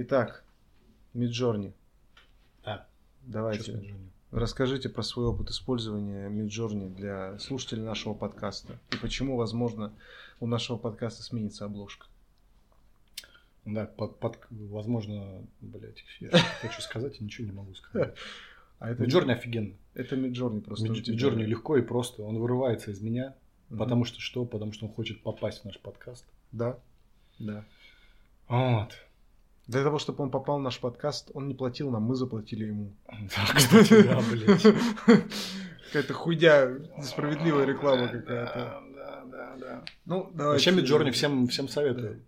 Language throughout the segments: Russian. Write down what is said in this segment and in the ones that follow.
Итак, Миджорни. Да. Давайте. Midjourney? Расскажите про свой опыт использования Миджорни для слушателей нашего подкаста. И почему, возможно, у нашего подкаста сменится обложка. Да, под, под- возможно, блядь, я хочу сказать и ничего не могу сказать. А это Миджорни офигенно. Это Миджорни просто. Миджорни легко и просто. Он вырывается из меня. Мгм. Потому что что? Потому что он хочет попасть в наш подкаст. Да. Да. Вот. Для того, чтобы он попал в наш подкаст, он не платил нам, мы заплатили ему. Да, кстати, да, блядь. Какая-то хуйня, несправедливая реклама какая-то. Да, да, да. Ну, давайте. Вообще Миджорни всем, всем советую.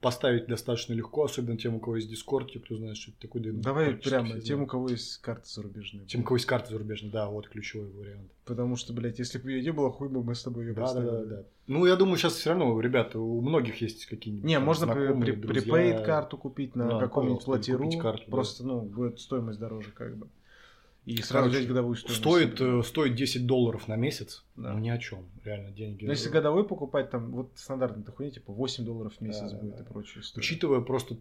Поставить достаточно легко, особенно тем, у кого есть Дискорд, кто знает, что это такое. да, Давай практически прямо, тем, у кого есть карты зарубежные. Тем, у кого есть карта зарубежная, да, вот ключевой вариант. Потому что, блядь, если бы ее не было, хуй бы мы с тобой ее Да, да, да, поставили. да. Ну, я думаю, сейчас все равно, ребята, у многих есть какие-нибудь. Не, там можно при- припейд карту купить на Да, каком-нибудь платиру. да. просто, ну, будет стоимость дороже, как бы. И сразу Короче, взять годовую стоимость. Стоит, э, стоит 10 долларов на месяц. Да. Ну, ни о чем. Реально, деньги. Но если годовой покупать, там, вот стандартная хуйня, типа 8 долларов в месяц Да, будет да. и прочее. история. Учитывая просто э,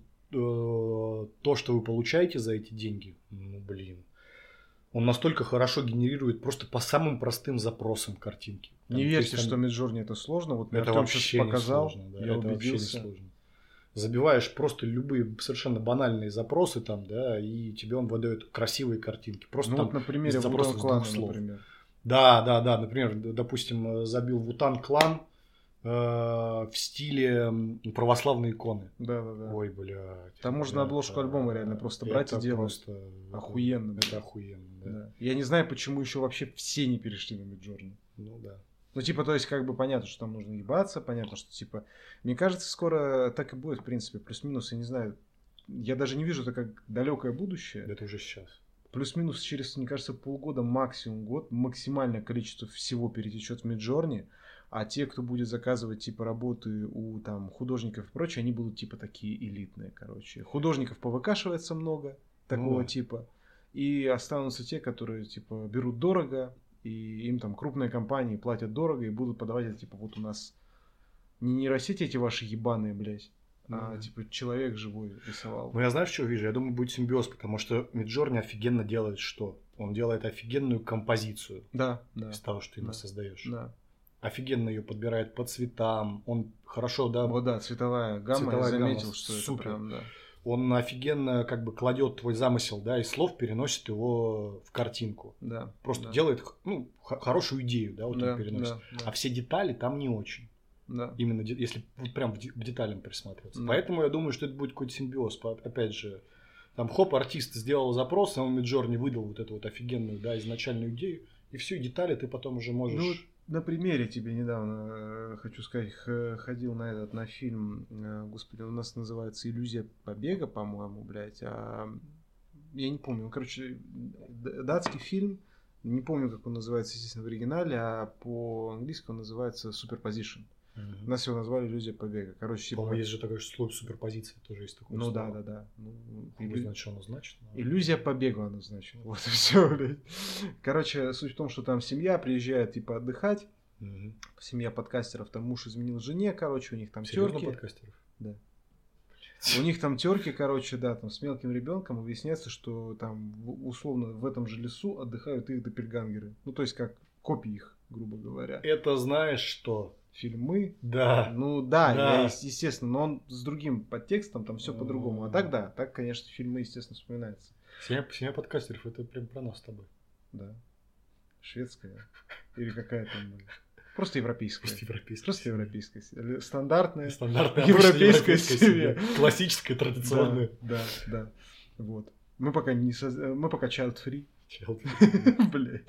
то, что вы получаете за эти деньги, ну, блин. Он настолько хорошо генерирует просто по самым простым запросам картинки. Там, Не верьте, есть там- что Миджорни это сложно. Вот мне Это Артём вообще сейчас не показал, сложно, да, я это вообще не убедился. сложно. Забиваешь просто любые совершенно банальные запросы там, да, и тебе он выдает красивые картинки. Просто ну там вот на примере запросов Клана, слов. например. Да, да, да. Например, допустим, э, забил Вутан клан э, в стиле православной иконы. Да, да, да. Ой, блядь. Там можно это- обложку альбома реально просто брать и делать. просто Охуенно, Это да. охуенно, да. Да. Я не знаю, почему еще вообще все не перешли на Миджорни. Ну да. Ну, типа, то есть, как бы понятно, что там нужно ебаться, понятно, что, типа, мне кажется, скоро так и будет, в принципе, плюс-минус, я не знаю, я даже не вижу это как далекое будущее. Это уже сейчас. Плюс-минус через, мне кажется, полгода, максимум год, максимальное количество всего перетечет в Миджорни, а те, кто будет заказывать, типа, работы у, там, художников и прочее, они будут, типа, такие элитные, короче. Художников повыкашивается много, такого да. типа, и останутся те, которые, типа, берут дорого, и им там крупные компании платят дорого и будут подавать это, типа, вот у нас не нейросети эти ваши ебаные, блядь, а, да. типа, человек живой рисовал. Ну, я знаешь, что вижу? Я думаю, будет симбиоз, потому что Миджорни офигенно делает что? Он делает офигенную композицию Да, да, из того, что ты Да. создаешь. да. Офигенно ее подбирает по цветам. Он хорошо, да, Вот да, цветовая гамма, Цветовая я гамма заметил, что супер. это прям, да. Он офигенно как бы кладет твой замысел, да, из слов переносит его в картинку. Да. Просто да. делает, ну, хорошую идею, да, вот да, он переносит. да, да, А все детали там не очень. да. Именно если вот прям в деталям присматриваться. Да. Поэтому я думаю, что это будет какой-то симбиоз. Опять же, там хоп, артист сделал запрос, а он Миджорни выдал вот эту вот офигенную, да, изначальную идею, и все, и детали ты потом уже можешь... Ну, на примере тебе недавно, э, хочу сказать, ходил на этот, на фильм, э, господи, у нас называется «Иллюзия побега», по-моему, блядь, а я не помню, ну, короче, датский фильм, не помню, как он называется, естественно, в оригинале, а по-английски он называется «Superposition». Мгм. У нас его назвали «Иллюзия побега». Короче, типа... По-моему, есть же такое слово суперпозиция, тоже есть такое Ну да, да, да. Ну, Не иллю- знаю, что оно значит. но- Иллюзия побега она значит. Вот и все, блядь. Короче, суть в том, что там семья приезжает типа отдыхать. Мгм. Семья подкастеров, там муж изменил жене, короче, у них там Серьезно, терки. подкастеров? Да. У них там терки, короче, да, там с мелким ребенком, выясняется, что там условно в этом же лесу отдыхают их допельгангеры. Ну, то есть как копии их, грубо говоря. Это знаешь что? Фильмы. Да. Ну да, Да. я, ес- естественно, но он с другим подтекстом, там все по-другому. А так да, так, конечно, фильмы, естественно, вспоминаются. Семья, семья подкастеров, это прям про нас с тобой. Да. Шведская. Или какая там. Просто европейская. Просто европейская. Просто европейская. Или Стандартная. Стандартная Европейская обычная семья. Классическая, традиционная. Да, да, да. Вот. Мы пока не соз- мы пока child free. Блядь.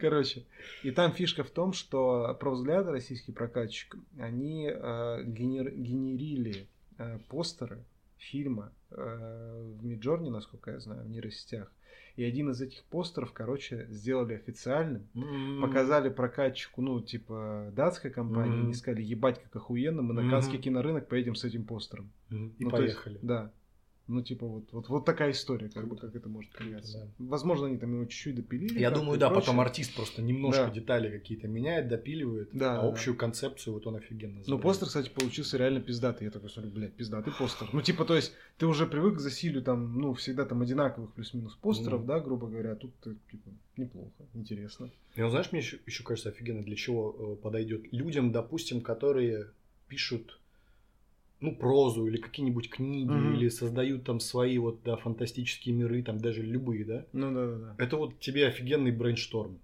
Короче. И там фишка в том, что про взгляды российский прокатчик, они э, генер- генерили э, постеры фильма э, в Миджорне, насколько я знаю, в нейросетях. И один из этих постеров, короче, сделали официальным. М-м. Показали прокатчику, ну, типа, датской компании, Мгм. они сказали, ебать, как охуенно, мы на. Каннский кинорынок поедем с этим постером. Мгм. И Ну, то есть, поехали. да. Ну, типа, вот, вот, вот такая история, как бы, как это может поменяться. да. Возможно, они там его чуть-чуть допилили. Я думаю, да, прочее. потом артист просто немножко Да. детали какие-то меняет, допиливает, Да, а да, общую концепцию вот он офигенно Ну, забрал. постер, кстати, получился реально пиздатый. Я такой смотрю, блядь, пиздатый постер. Ну, типа, то есть, ты уже привык к засилию там, ну, всегда там одинаковых плюс-минус постеров, Мгм. да, грубо говоря. а Тут, типа, неплохо, интересно. И он, знаешь, мне еще, кажется офигенно, для чего э, подойдет людям, допустим, которые пишут ну, прозу или какие-нибудь книги, Мгм. или создают там свои вот, да, фантастические миры, там даже любые, да? Ну, да-да-да. Это вот тебе офигенный брейншторм.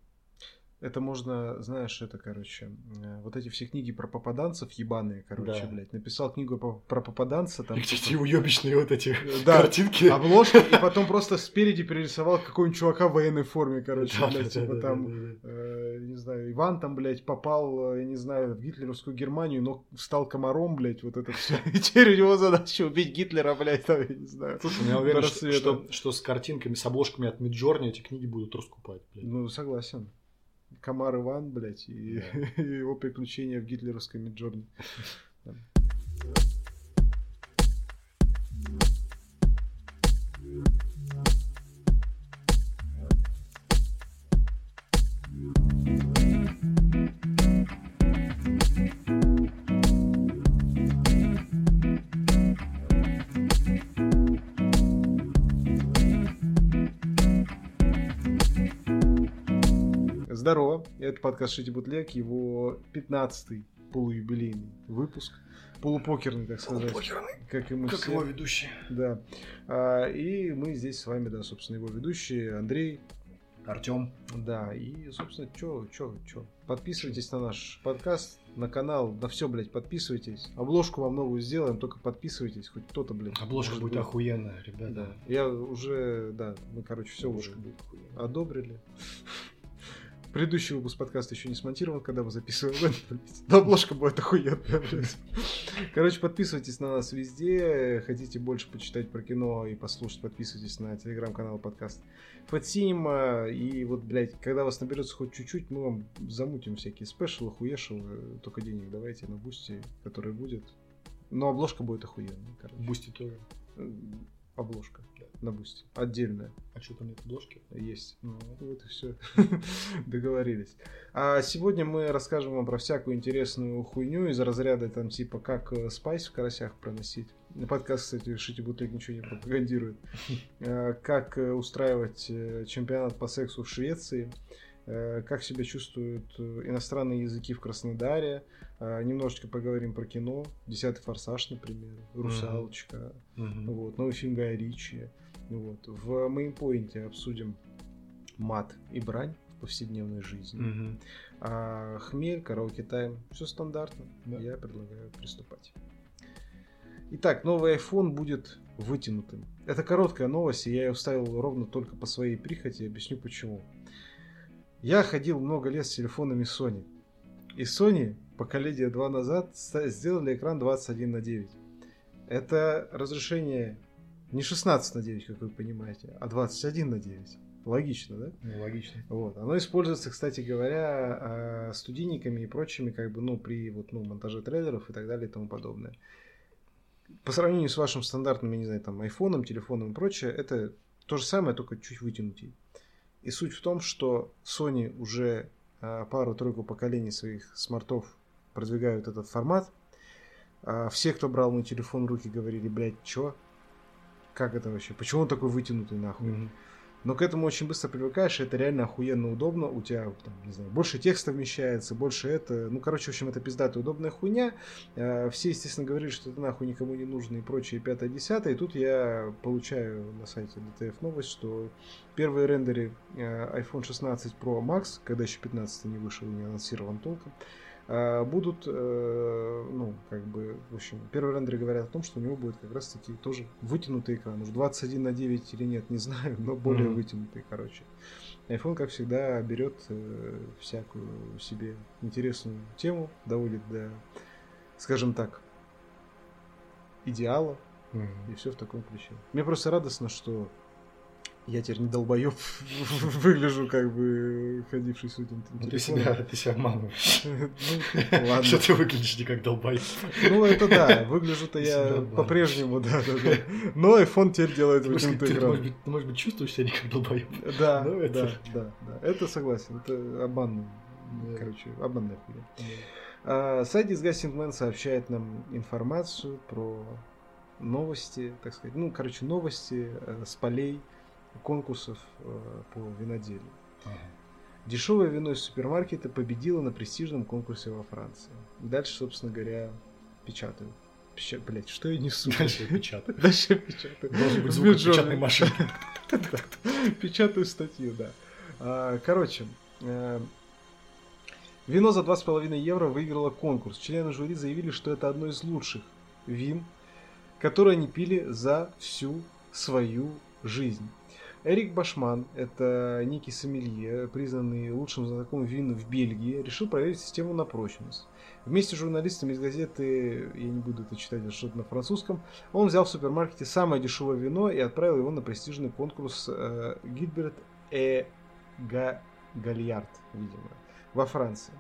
Это можно, знаешь, это, короче, э, вот эти все книги про попаданцев ебаные, короче, Да. блядь. Написал книгу по- про попаданца, там... Типа, эти уебищные вот эти Да, картинки. обложка, и потом просто спереди перерисовал какого-нибудь чувака в военной форме, короче, Да, блядь, да, типа да, там... да, да. э, не знаю, Иван там, блядь, попал, э, я не знаю, в гитлеровскую Германию, но стал комаром, блядь, вот это все. И теперь у него задача убить Гитлера, блядь, там, я не знаю. Слушай, я уверен, что, что, что с картинками, с обложками от Миджорни эти книги будут раскупать. блядь. Ну, согласен. Комар Иван, блядь, и, Да. и его приключения в гитлеровской Миджорне. Здорово, это подкаст Шити Бутлег, его 15-й полуюбилейный выпуск. Полупокерный, так сказать. Как и мы Как все. его ведущий. Да. А, и мы здесь с вами, да, собственно, его ведущие Андрей. Артем. Да, и, собственно, чё, чё, чё. Подписывайтесь на наш подкаст, на канал, на все, блядь, подписывайтесь. Обложку вам новую сделаем, только подписывайтесь, хоть кто-то, блядь. Обложка будет быть. охуенная, ребята. Да. Я уже, да, мы, короче, все уже будет одобрили. Предыдущий выпуск подкаста еще не смонтирован, когда этот, блядь. Но обложка будет охуенная, блядь. Короче, подписывайтесь на нас везде. Хотите больше почитать про кино и послушать, подписывайтесь на телеграм-канал подкаст Cinema. И вот, блядь, когда вас наберется хоть чуть-чуть, мы вам замутим всякие спешалы, хуешалы. Только денег давайте на бусти, который будет. Но обложка будет охуенная, короче. Бусти тоже. Обложка бусти. Отдельная. А что там нет обложки? Есть. Ну, вот и все. Договорились. А сегодня мы расскажем вам про всякую интересную хуйню из разряда там типа как э, спайс в карасях проносить. Подкаст, кстати, Shitty Bootleg ничего не пропагандирует. Э, Как э, устраивать чемпионат по сексу в Швеции. Э, Как себя чувствуют э, иностранные языки в Краснодаре. Э, Немножечко поговорим про кино. Десятый форсаж, например. Русалочка. Вот, новый фильм Гая Ричи. Вот. В мейнпоинте обсудим мат и брань в повседневной жизни. Мгм. А хмель, караоке тайм. Все стандартно. Да. Я предлагаю приступать. Итак, новый iPhone будет вытянутым. Это короткая новость, и я ее вставил ровно только по своей прихоти. Объясню почему. Я ходил много лет с телефонами Sony. И Sony поколение 2 назад сделали экран 21 на 9. Это разрешение не 16 на 9, как вы понимаете, а 21 на 9. Логично, да? Ну, логично. Вот. Оно используется, кстати говоря, а, студийниками и прочими, как бы, ну, при вот, ну, монтаже трейлеров и так далее и тому подобное. По сравнению с вашим стандартным, я не знаю, там, айфоном, телефоном и прочее, это то же самое, только чуть вытянутей. И суть в том, что Sony уже а, пару-тройку поколений своих смартов продвигают этот формат. А, все, кто брал мой телефон в руки, говорили, блядь, чё? Как это вообще? Почему он такой вытянутый нахуй? Мгм. Но к этому очень быстро привыкаешь, и это реально охуенно удобно. У тебя, там, не знаю, больше текста вмещается, больше это. Ну, короче, в общем, это пиздатая удобная хуйня. Э, Все, естественно, говорили, что это нахуй никому не нужно и прочее, пятое, десятое. И тут я получаю на сайте DTF новость, что первые рендеры э, iPhone 16 Pro Max, когда еще 15 не вышел и не анонсирован толком, будут, э, ну, как бы, в общем, первые рендеры говорят о том, что у него будет как раз таки тоже вытянутый экран. Уж 21 на 9 или нет, не знаю, но более Мгм. вытянутый, короче. iPhone, как всегда, берет э, всякую себе интересную тему, доводит до, скажем так, идеала, Мгм. и все в таком ключе. Мне просто радостно, что Я теперь не долбоеб выгляжу, как бы ходивший с этим Ну, ты себя, ты себя обманываешь. Ну, ладно. Что ты выглядишь не как долбоеб. Ну, это да, выгляжу-то я по-прежнему, да, да, да. Но iPhone теперь делает вытянутый ты, экран. может быть, ты, может быть, чувствуешь себя не как долбоеб. Да, Ну, это- да, да, да. Это согласен, это обманный. Да. Короче, обманная хуйня. А, Сайт Disgusting Man сообщает нам информацию про новости, так сказать, ну, короче, новости э, с полей конкурсов э, по виноделию. Ага. Дешевое вино из супермаркета победило на престижном конкурсе во Франции. Дальше, собственно говоря, печатаю. Печа... Блять, что я несу? Дальше печатаю. Дальше печатаю. Должен быть звук печатной машины. Печатаю статью, да. А, Короче, э, вино за 2,5 евро выиграло конкурс. Члены жюри заявили, что это одно из лучших вин, которые они пили за всю свою жизнь. Эрик Башман, это некий сомелье, признанный лучшим знатоком вин в Бельгии, решил проверить систему на прочность. Вместе с журналистами из газеты, я не буду это читать, это что-то на французском, он взял в супермаркете самое дешевое вино и отправил его на престижный конкурс э, Гильберт э Га- Гальярд, видимо, во Франции.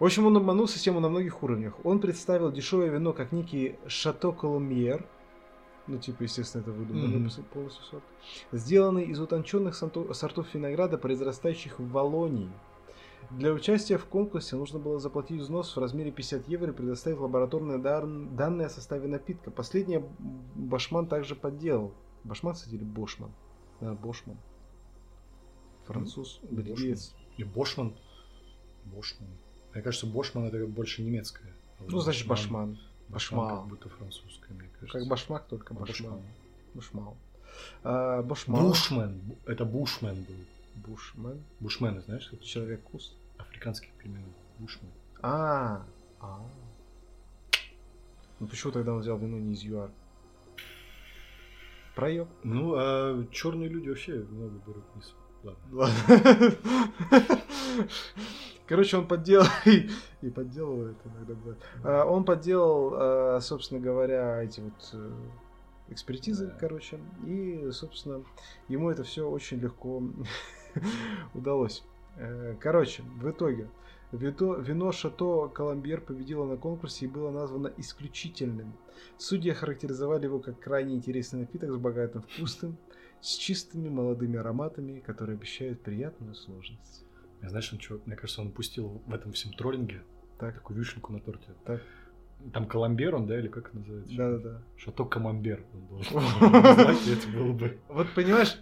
В общем, он обманул систему на многих уровнях. Он представил дешевое вино как некий Шато Колумьер, ну, типа, естественно, это выдуманный пос- полностью сорт, сделанный из утонченных сортов винограда, произрастающих в Волонии. Для участия в конкурсе нужно было заплатить взнос в размере 50 евро и предоставить лабораторные дар- данные о составе напитка. Последнее Башман также подделал. Башман, кстати, или Бошман? Да, Бошман. Француз, бельгиец. И Бошман. Бошман. Мне кажется, Бошман это больше немецкое. Ну, значит, Башман. Башман Башмал. как будто французское, мне кажется. Как башмак, только А, башмал. Башман. Башмал. А, Башмал. Бушмен. Бу- Это Бушмен был. Бушмен. Бушмены, знаешь, это? Человек-куст. Африканских племен. Бушмен. А, а. Ну почему тогда он взял вино не из ЮАР? Проеб. Ну, а черные люди вообще много берут вниз. Ладно. Короче, он подделал и, и подделывает иногда бывает. А, Он подделал, а, собственно говоря, эти вот э, экспертизы, Да. короче, и, собственно, ему это все очень легко удалось. Э, Короче, в итоге вино Шато Коломбьер победило на конкурсе и было названо исключительным. Судьи характеризовали его как крайне интересный напиток с богатым вкусом, с чистыми молодыми ароматами, которые обещают приятную сложность. Я знаешь, он чё, мне кажется, он упустил в этом всем троллинге Так. такую вишенку на торте. Так. Там Коломбер он, да, или как это называется? Да-да-да. Шато Камамбер он должен это было бы... Вот понимаешь,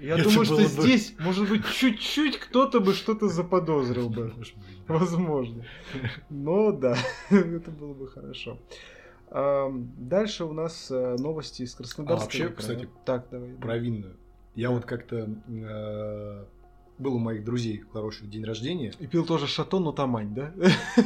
я Это думаю, что было бы- здесь, может быть, чуть-чуть кто-то бы что-то заподозрил бы. Возможно. Но да, это было бы хорошо. Дальше у нас э, новости из Краснодарского А вообще, края. кстати, так, давай. Про винную. Я вот как-то э, был у моих друзей хороший день рождения. И пил тоже шато, но тамань, да?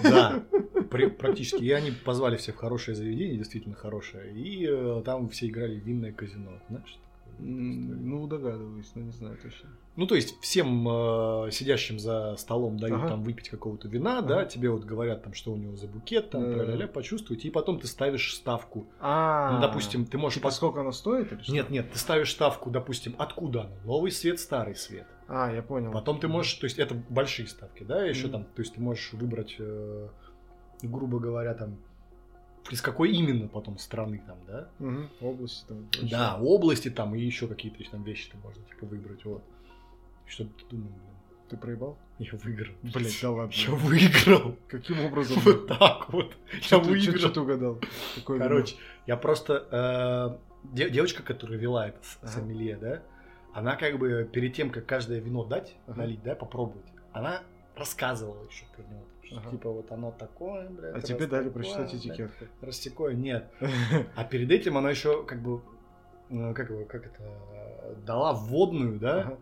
Да, при- практически. И они позвали всех в хорошее заведение, действительно хорошее. И э, там все играли в винное казино. Знаешь, Ну, догадываюсь, но не знаю точно. Ну, то есть всем э, сидящим за столом дают Ага. там выпить какого-то вина, Ага. да, тебе вот говорят там, что у него за букет, там, Да-да-да. тра-ля-ля, почувствуйте, и потом ты ставишь ставку. А, Ну, допустим, ты можешь... типа пос- сколько оно стоит или что? Нет, нет, ты ставишь ставку, допустим, откуда она? Новый свет, старый свет. А, я понял. Потом ты можешь, то есть это большие ставки, да, еще там, то есть ты можешь выбрать, э, грубо говоря, там, из какой именно потом страны там, да? Мгм, области там. и Да, области там и еще какие-то там вещи ты можно типа выбрать, вот. Что ты думал, блин? Ты проебал? Я выиграл. Блять, да ладно. Я выиграл. Каким образом? Вот так вот. Я ты- выиграл. Что ты угадал? Короче, я просто... э, де- девочка, которая вела это Ага. сомелье, да, она как бы перед тем, как каждое вино дать, Ага. налить, да, попробовать, она рассказывала еще про него. Что Ага. Типа вот оно такое, блядь. А тебе дали такое, прочитать. Раз такое, нет. А перед этим она еще как бы, э, как, как это, дала вводную, да, Ага.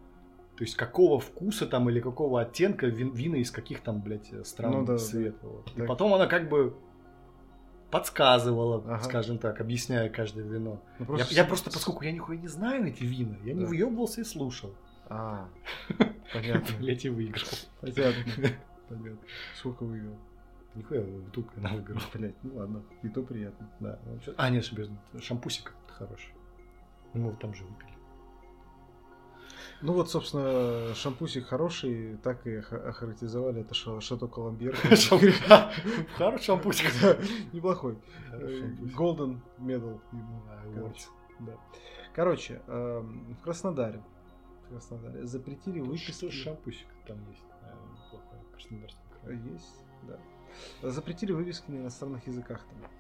то есть какого вкуса там или какого оттенка вин- вина из каких там, блядь, стран Ну да, да. света. вот. И Так. потом она как бы подсказывала, Ага. скажем так, объясняя каждое вино. Ну, Я, с- я просто, поскольку я нихуя не знаю эти вина, я не Да. выебывался и слушал. А, понятно. Блять, и выиграл. Понятно. Понятно. Сколько выиграл? Нихуя бутылка она выиграла. Блять, ну ладно. И то приятно. Да. ну, чё- А, нет, ошибаюсь, шампусик хороший. Мы его там же выпили. Ну вот, собственно, шампусик хороший, так и ох- охарактеризовали это ша- Шато Коломбьер. Хороший шампусик. Неплохой. Шампусик. Golden Medal ему. Короче, эм, в Краснодаре, в Краснодаре запретили вот. выписки. Что шампусик там есть? Краснодарском крае. Есть, да. Запретили вывески на иностранных языках там.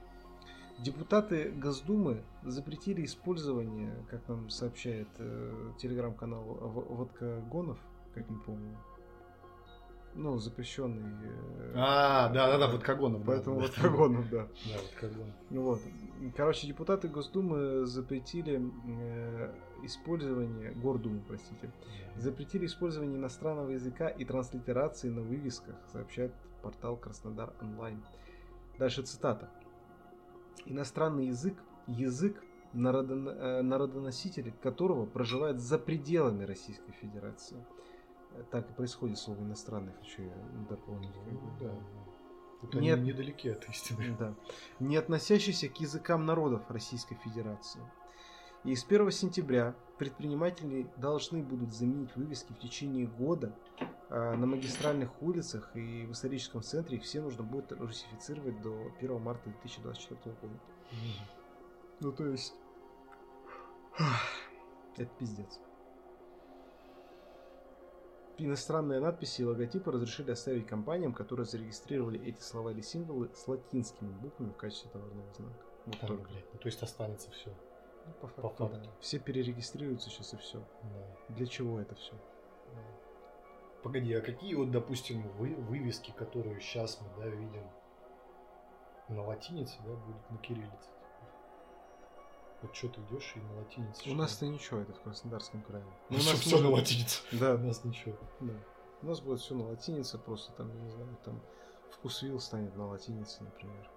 Депутаты Госдумы запретили использование, как нам сообщает э, телеграм-канал Водка Гонов, как не помню. Ну, запрещенный. э, А, да, да, да, Водкагонов. да, Поэтому да. Водкагонов, да. Да, Водкагонов. Ну Вот. Короче, депутаты Госдумы запретили э, использование, Гордумы, простите, запретили использование иностранного языка и транслитерации на вывесках, сообщает портал Краснодар онлайн. Дальше цитата. Иностранный язык – язык, народон- э, народоносители которого проживают за пределами Российской Федерации. Э, Так и происходит слово иностранный, хочу я дополнить. Да. Тут Нет. недалеки от истины. Да. Не относящийся к языкам народов Российской Федерации. И с 1 сентября предприниматели должны будут заменить вывески в течение года а, на магистральных улицах и в историческом центре. Их все нужно будет русифицировать до 1 марта 2024 года. Ну, то есть... Это пиздец. Иностранные надписи и логотипы разрешили оставить компаниям, которые зарегистрировали эти слова или символы с латинскими буквами в качестве товарного знака. Вот только. блядь, ну, то есть останется все. Ну, по факту, по да. факту. Все перерегистрируются сейчас и все. Для чего это все? Погоди, а какие вот, допустим, вы, вывески, которые сейчас мы, да, видим на латинице, да, будут на кириллице? Вот что ты идешь и на латинице. У нас-то ничего, это в Краснодарском крае. Ну, у нас все на латинице. Да, У нас ничего. да. У нас будет все на латинице, просто там, я не знаю, там вкусвилл станет на латинице, например.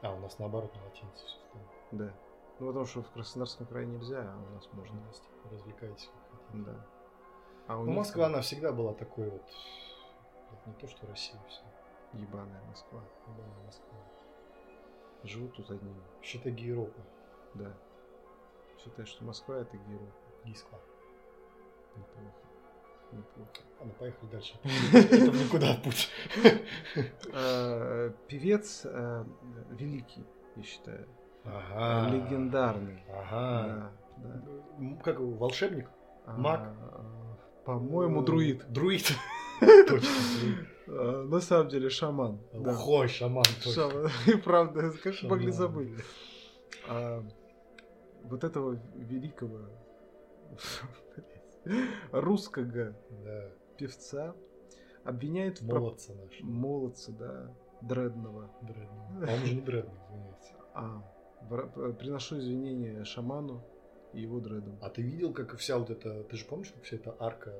А, у нас наоборот на латинице все станет. Да. Ну, потому что в Краснодарском крае нельзя, а у нас можно. Типа развлекайтесь как хотите. Да. А у Ну, Москва, там она всегда была такой вот... Это не то, что Россия все. ебаная Москва. Москва. Живут тут одни. Считай Европа. Да. Считай, что Москва это герой. Гискла. Неплохо. Неплохо. Ладно, поехали дальше. Это в никуда путь. Э, Певец э, великий, я считаю. Ага. Легендарный. Ага. Да, да. Как его, волшебник? А, Маг? э, По-моему, друид. Друид. Точно. Э, На самом деле шаман. Ой, шаман. И правда, как Шаман. могли забыть. А, вот этого великого русского певца обвиняют в молодца наш. молодца, да, дредного. Дредный. А он же не дредный, извиняйте. А, приношу извинения шаману и его дреду. А ты видел, как вся вот эта... Ты же помнишь, как вся эта арка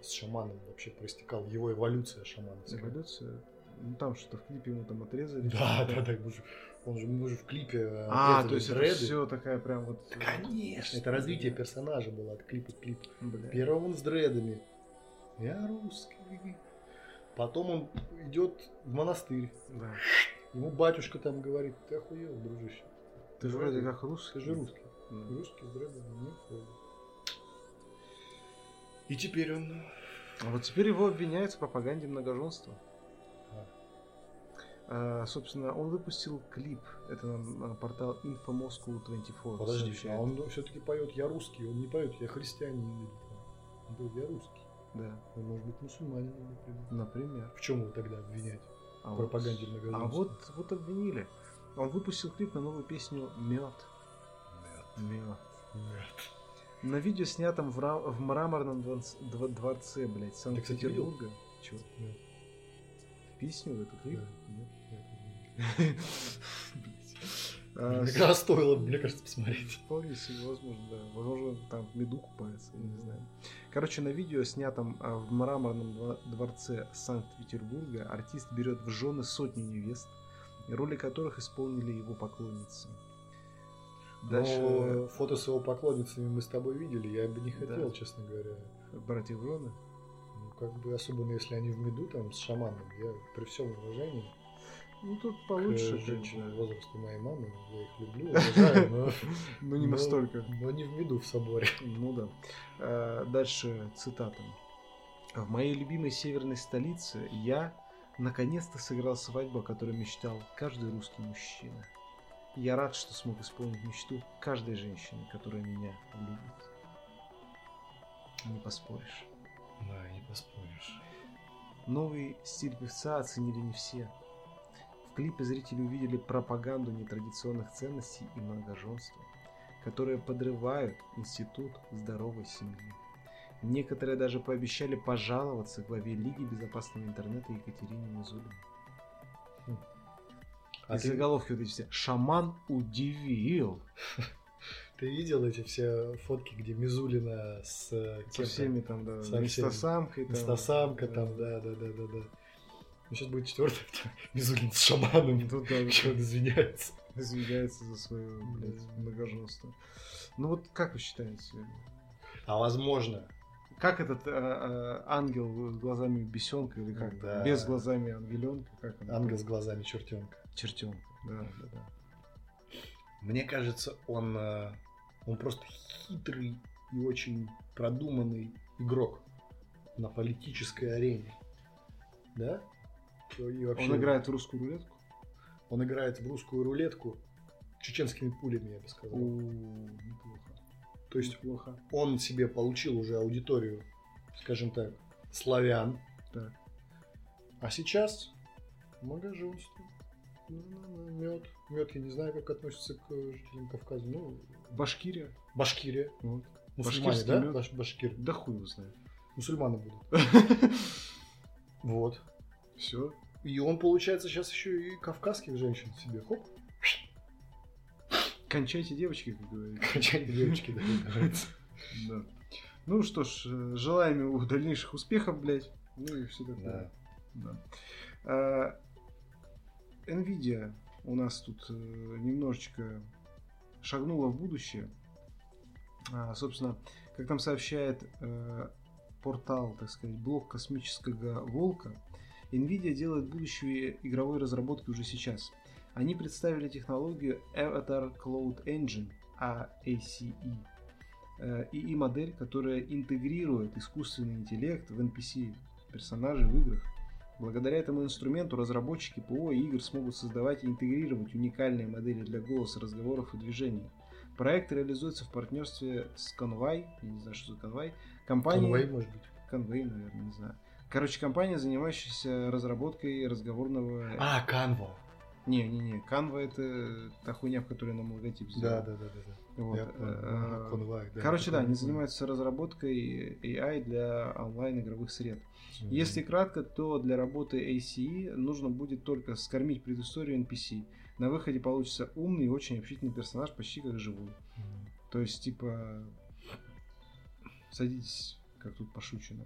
с шаманом вообще проистекала? Его эволюция шамановская. Эволюция. Ну там что-то в клипе ему там отрезали. Да, да, да. мы же- Он же, мы же в клипе А, отрезали то есть это дреды. все такая прям вот. Да, Конечно, это развитие персонажа было от клипа к клипу. Первым он с дредами. Я русский. Потом он идет в монастырь. Да. Ему батюшка там говорит, ты охуел, дружище. Ты же вроде как русский. Ты же русский. Да. Русский с дредами не ходит. И теперь он... А вот теперь его обвиняют в пропаганде многоженства. А. А, собственно, он выпустил клип. Это нам портал Info Moscow 24. Подожди, сообщает. а он все-таки поет «Я русский», он не поет «Я христианин». Он поет «Я русский». Да, Он может быть мусульманин, например. например. В чем его тогда обвинять? А В вот- пропаганде многоженства. А вот, вот обвинили. Он выпустил клип на новую песню Мед. Мед. Нет. На видео, снятом в, ра- в мраморном дворц- дво- дворце, блядь, Санкт-Петербурга. Чего? Нет. Песню в эту клип? Нет, А, Мне кажется, стоило, мне кажется, посмотреть. Вполне себе возможно, да. Возможно, там в меду купается, я не знаю. Короче, на видео, снятом а, в мраморном дво- дворце Санкт-Петербурга, артист берет в жены сотни невест, роли которых исполнили его поклонницы. Дальше Но фото с его поклонницами мы с тобой видели, я бы не хотел, Да. честно говоря. братья в жены. Ну, как бы, особенно если они в меду там с шаманом, я при всем уважении. Ну, тут получше, к женщинам конечно. возраста моей мамы. Я их люблю, уважаю, но, Но не настолько. но не в виду в соборе. Ну да. Э, Дальше цитата. В моей любимой северной столице я наконец-то сыграл свадьбу, о которой мечтал каждый русский мужчина. Я рад, что смог исполнить мечту каждой женщины, которая меня любит. Не поспоришь. Да, не поспоришь. Новый стиль певца оценили не все. В клипе зрители увидели пропаганду нетрадиционных ценностей и многоженства, которые подрывают институт здоровой семьи. Некоторые даже пообещали пожаловаться главе Лиги безопасного интернета Екатерине Мизулиной. А И ты, заголовки вот эти все. Шаман удивил. ты видел эти все фотки, где Мизулина с э, Со всеми там, да, Со инстасамкой. там. Инстасамка там, да, да, да, да, да. Ну, сейчас будет четвертый, Мизулин с шаманом. Тут да, Еще он извиняется. извиняется за свое, блядь, многоженство. Ну вот как вы считаете, А возможно, Как этот э, э, ангел с глазами бесенка или как Да. Без глазами ангеленка, как он? ангел с глазами чертенка. Чертенка, да, да, да. Мне кажется, он, э, он просто хитрый и очень продуманный игрок на политической арене. Да? И вообще- Он играет в русскую рулетку? Он играет в русскую рулетку чеченскими пулями, я бы О, сказал. неплохо. То есть плохо. он себе получил уже аудиторию, скажем так, славян. Так. А сейчас многоженство. Мед. Мед, я не знаю, как относится к жителям Кавказа. Ну, Башкирия. Башкирия. Вот. Мусульмане, да? мед. Баш- башкир. Да хуй его знает. Мусульманы будут. Вот. Все. И он, получается, сейчас еще и кавказских женщин себе. Хоп. Кончайте девочки, как говорится. Качать девочки, да, как говорится. Да. Ну что ж, э, желаем ему дальнейших успехов, блядь. Ну и все такое. Да. Да. А, Nvidia у нас тут э, немножечко шагнула в будущее. А, собственно, как там сообщает э, портал, так сказать, блок космического волка, Nvidia делает будущее игровой разработки уже сейчас. Они представили технологию Avatar Cloud Engine, AACE, э, ИИ-модель, которая интегрирует искусственный интеллект в NPC персонажей в играх. Благодаря этому инструменту разработчики ПО и игр смогут создавать и интегрировать уникальные модели для голоса, разговоров и движений. Проект реализуется в партнерстве с Convai, я не знаю, что за Convai, компания... Конвой, может быть. Convey, наверное, не знаю. Короче, компания, занимающаяся разработкой разговорного... А, Канва. Не-не-не, Canva это та хуйня, в которой нам логотип сделали. Да, да, да, да. Вот, Я Конвой, да, Короче, да, они занимаются разработкой AI для онлайн-игровых сред. Мгм. Если кратко, то для работы ACE нужно будет только скормить предысторию NPC. На выходе получится умный и очень общительный персонаж, почти как живой. Мгм. То есть, типа, садитесь, как тут пошучено,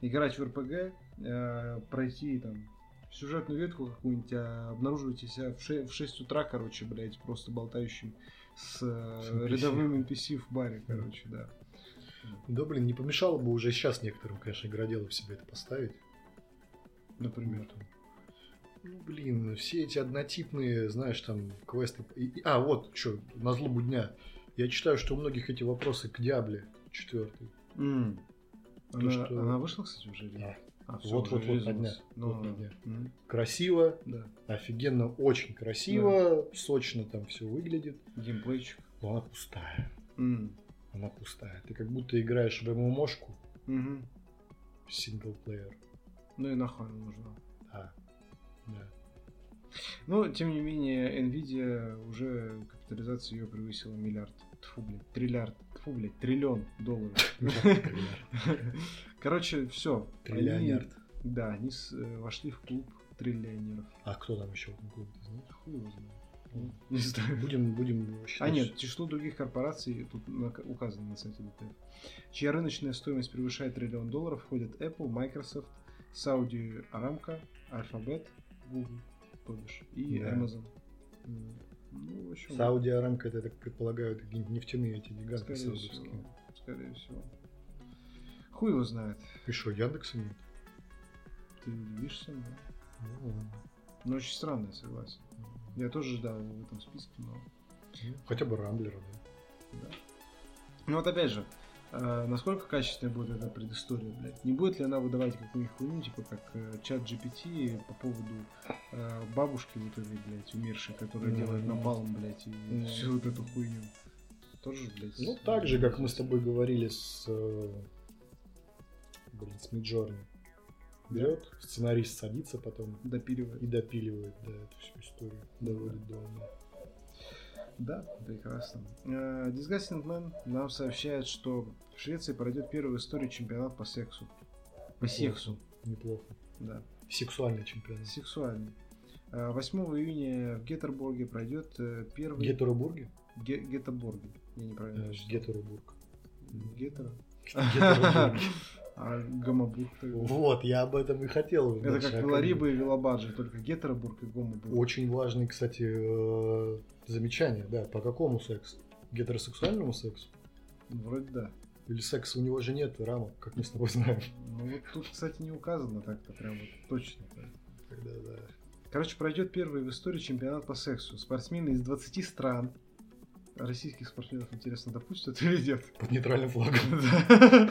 играть в РПГ, э, пройти там сюжетную ветку какую-нибудь, а обнаруживаете себя в, ше- в 6 утра, короче, блядь, просто болтающим с э, С NPC. рядовым NPC в баре, короче, да. Да, блин, не помешало бы уже сейчас некоторым, конечно, игроделов себе это поставить. Например. Ну, блин, все эти однотипные, знаешь, там, квесты... и- и- А, вот, что, на злобу дня. Я читаю, что у многих эти вопросы к Диабле четвертый. М. То, Она, что- она вышла, кстати, уже? или нет? А, Вот, вот, вот, на днях. Ну, Вот на днях. м, Красиво, Да. офигенно, очень красиво, сочно там все выглядит. Геймплейчик. Но она пустая. М. Она пустая. Ты как будто играешь в ММОшку Мгм. синглплеер. Ну и нахуй она нужна. Да. Да. Но, тем не менее, Nvidia уже капитализация ее превысила миллиард. Тьфу, блядь, триллиард. Тьфу, блядь, триллион долларов. Короче, все. Триллионерд. Да, они с- э, вошли в клуб триллионеров. А кто там еще в этом клубе, ты знаешь? Хуй его знает. Ну, Не знаю. Будем, будем считать, А нет, число других корпораций тут указано на сайте DTF. Чья рыночная стоимость превышает триллион долларов, входят Apple, Microsoft, Saudi Aramco, Alphabet, Google, то бишь, и Да. Amazon. Ну, в общем, Сауди Арамко, это, я так предполагаю, это нефтяные эти гиганты скорее саудовские. всего, скорее всего. Хуй его знает. И что, Яндекса нет? Ты удивишься, но... Ну ладно. Ну, очень странно, я согласен. Я тоже ждал его в этом списке, но... Хотя бы Рамблера, да. Да. Ну вот опять же, э, насколько качественная будет эта предыстория, блядь? Не будет ли она выдавать какую-нибудь хуйню, типа как э, чат GPT по поводу э, бабушки вот этой, блядь, умершей, которая Мгм. делает напалм, блядь, и Мгм. всю вот эту хуйню. Тоже, блядь. Ну, так же, как мы с тобой говорили с... э, с Миджорни. Берет, сценарист садится потом Допиливает. и допиливает, да, эту всю историю. Доводит до ума. Да, прекрасно. Э, Disgusting Man нам сообщает, что в Швеции пройдет первый в истории чемпионат по сексу. По сексу, Неплохо. да. Сексуальный чемпионат. Сексуальный. Э, 8 июня в Гетерборге пройдет э, первый... Гетеробурге? Ге- Гетеборге. Я неправильно Э, прочитал. Гетеробург. Гетеро. А Гомобург. Вот, я об этом и хотел. Это как. Велариба и Велобаджи, только Гетеробург и Гомобург. Очень важный, кстати, э, замечание, да, по какому сексу? Гетеросексуальному сексу? Ну, Вроде да. Или секса у него же нет рамок, как мы с тобой знаем. Ну вот тут, кстати, не указано так-то прям вот точно. Когда, да. Короче, пройдет первый в истории чемпионат по сексу. Спортсмены из 20 стран. Российских спортсменов, интересно, допустят или нет? Под нейтральным флагом.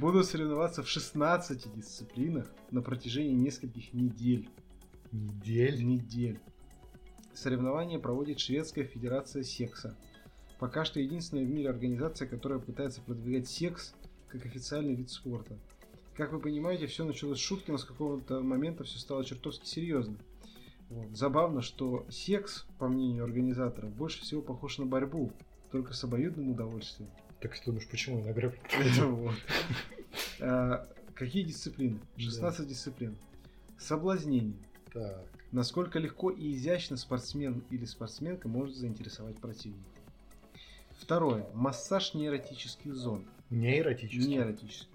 Будут соревноваться в 16 дисциплинах на протяжении нескольких недель. Недель. Недель. Соревнования проводит Шведская Федерация Секса. Пока что единственная в мире организация, которая пытается продвигать секс как официальный вид спорта. Как вы понимаете, все началось с шутки, но с какого-то момента все стало чертовски серьезно. Вот. Забавно, что секс, по мнению организаторов, больше всего похож на борьбу, только с обоюдным удовольствием. Так что думаешь, почему на. А, Какие дисциплины? 16 дисциплин. Соблазнение. Так. Насколько легко и изящно спортсмен или спортсменка может заинтересовать противника. Второе. Массаж неэротических зон. Не эротически. Неэротических.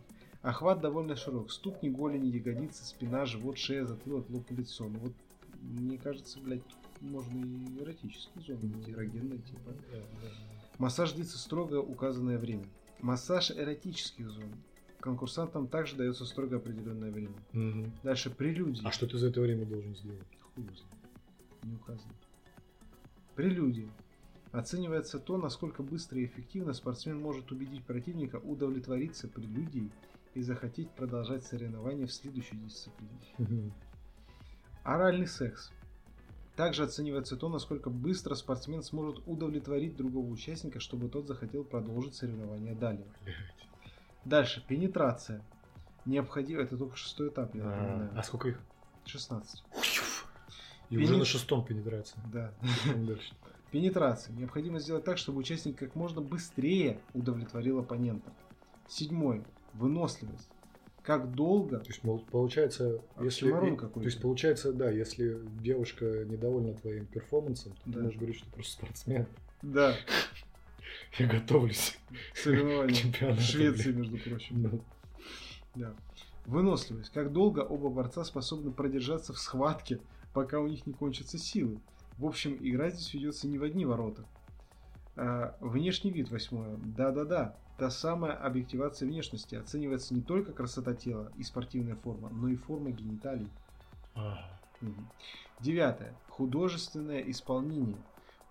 Охват довольно широк. Ступни, голени, ягодицы, спина, живот, шея, затылок, лоб и лицо. Ну вот, мне кажется, блядь, можно и эротические зоны, эрогенные типа. Да, да. Массаж длится строго указанное время. Массаж эротических зон. Конкурсантам также дается строго определенное время. Мгм. Дальше прелюдия. А что ты за это время должен сделать? Хуй. Не указано. Прелюдия. Оценивается то, насколько быстро и эффективно спортсмен может убедить противника удовлетвориться прелюдией и захотеть продолжать соревнования в следующей дисциплине. Оральный секс. Также оценивается то, насколько быстро спортсмен сможет удовлетворить другого участника, чтобы тот захотел продолжить соревнования далее. Блядь. Дальше. Пенетрация. Необходимо... Это только шестой этап, я напоминаю. А а сколько их? 16. И Пени- уже на шестом пенетрация. Да. Дальше. Пенетрация. Необходимо сделать так, чтобы участник как можно быстрее удовлетворил оппонента. Седьмой. Выносливость. Как долго... То есть, получается, если... Оксюморон и- какой-то. То есть, получается, да, если девушка недовольна твоим перформансом, то Да. ты можешь говорить, что просто спортсмен. Да, Я готовлюсь к соревнования. чемпионату. В Швеции, между прочим. Ну, Да. Выносливость. Как долго оба борца способны продержаться в схватке, пока у них не кончатся силы. В общем, игра здесь ведется не в одни ворота. А, внешний вид восьмое. Да-да-да. Та самая объективация внешности оценивается не только красота тела и спортивная форма, но и форма гениталий. Девятое. Художественное исполнение.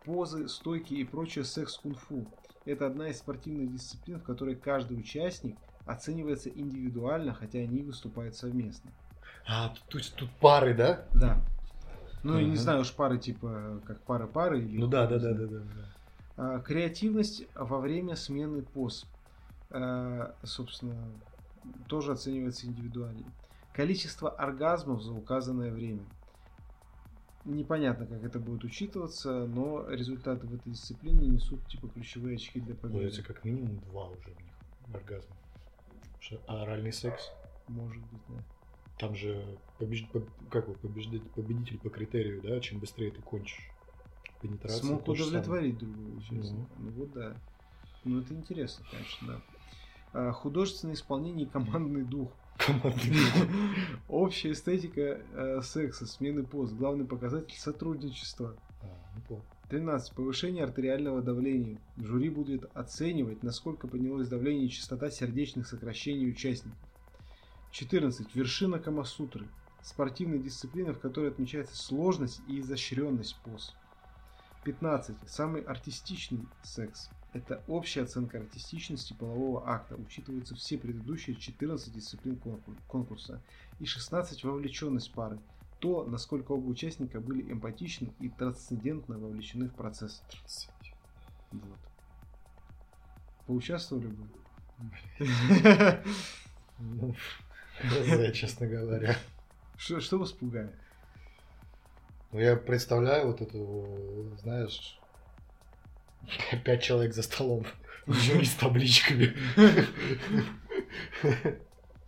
Позы, стойки и прочее секс-кунг-фу. Это одна из спортивных дисциплин, в которой каждый участник оценивается индивидуально, хотя они выступают совместно. А, то есть тут пары, да? Да. Ну, я не знаю уж пары типа как пары-пары или... Ну да, да, да, да, да. Креативность во время смены поз. А, Собственно, тоже оценивается индивидуально. Количество оргазмов за указанное время. Непонятно, как это будет учитываться, но результаты в этой дисциплине несут типа ключевые очки для победы. Получается, как минимум два уже у них оргазма. А оральный секс, Может быть, да. там же побеж- поб- как его, побеждать, победитель по критерию, да, чем быстрее ты кончишь. Пенетрация. Смог удовлетворить другого участника. Ну вот да. Ну это интересно, конечно, да. А, Художественное исполнение и командный дух. Командный Общая эстетика э, секса, смены поз. Главный показатель сотрудничества. А, неплохо. 13. Повышение артериального давления. Жюри будет оценивать, насколько поднялось давление и частота сердечных сокращений участников. 14. Вершина Камасутры. Спортивная дисциплина, в которой отмечается сложность и изощренность поз. 15. Самый артистичный секс. Это общая оценка артистичности полового акта. Учитываются все предыдущие 14 дисциплин конкур- конкурса. И 16. Вовлеченность пары. То, насколько оба участника были эмпатичны и трансцендентно вовлечены в процесс. Вот. Поучаствовали бы? Ну, хз, честно говоря. Что вас пугает? Ну, я представляю вот эту, знаешь, пять человек за столом, жюри с табличками.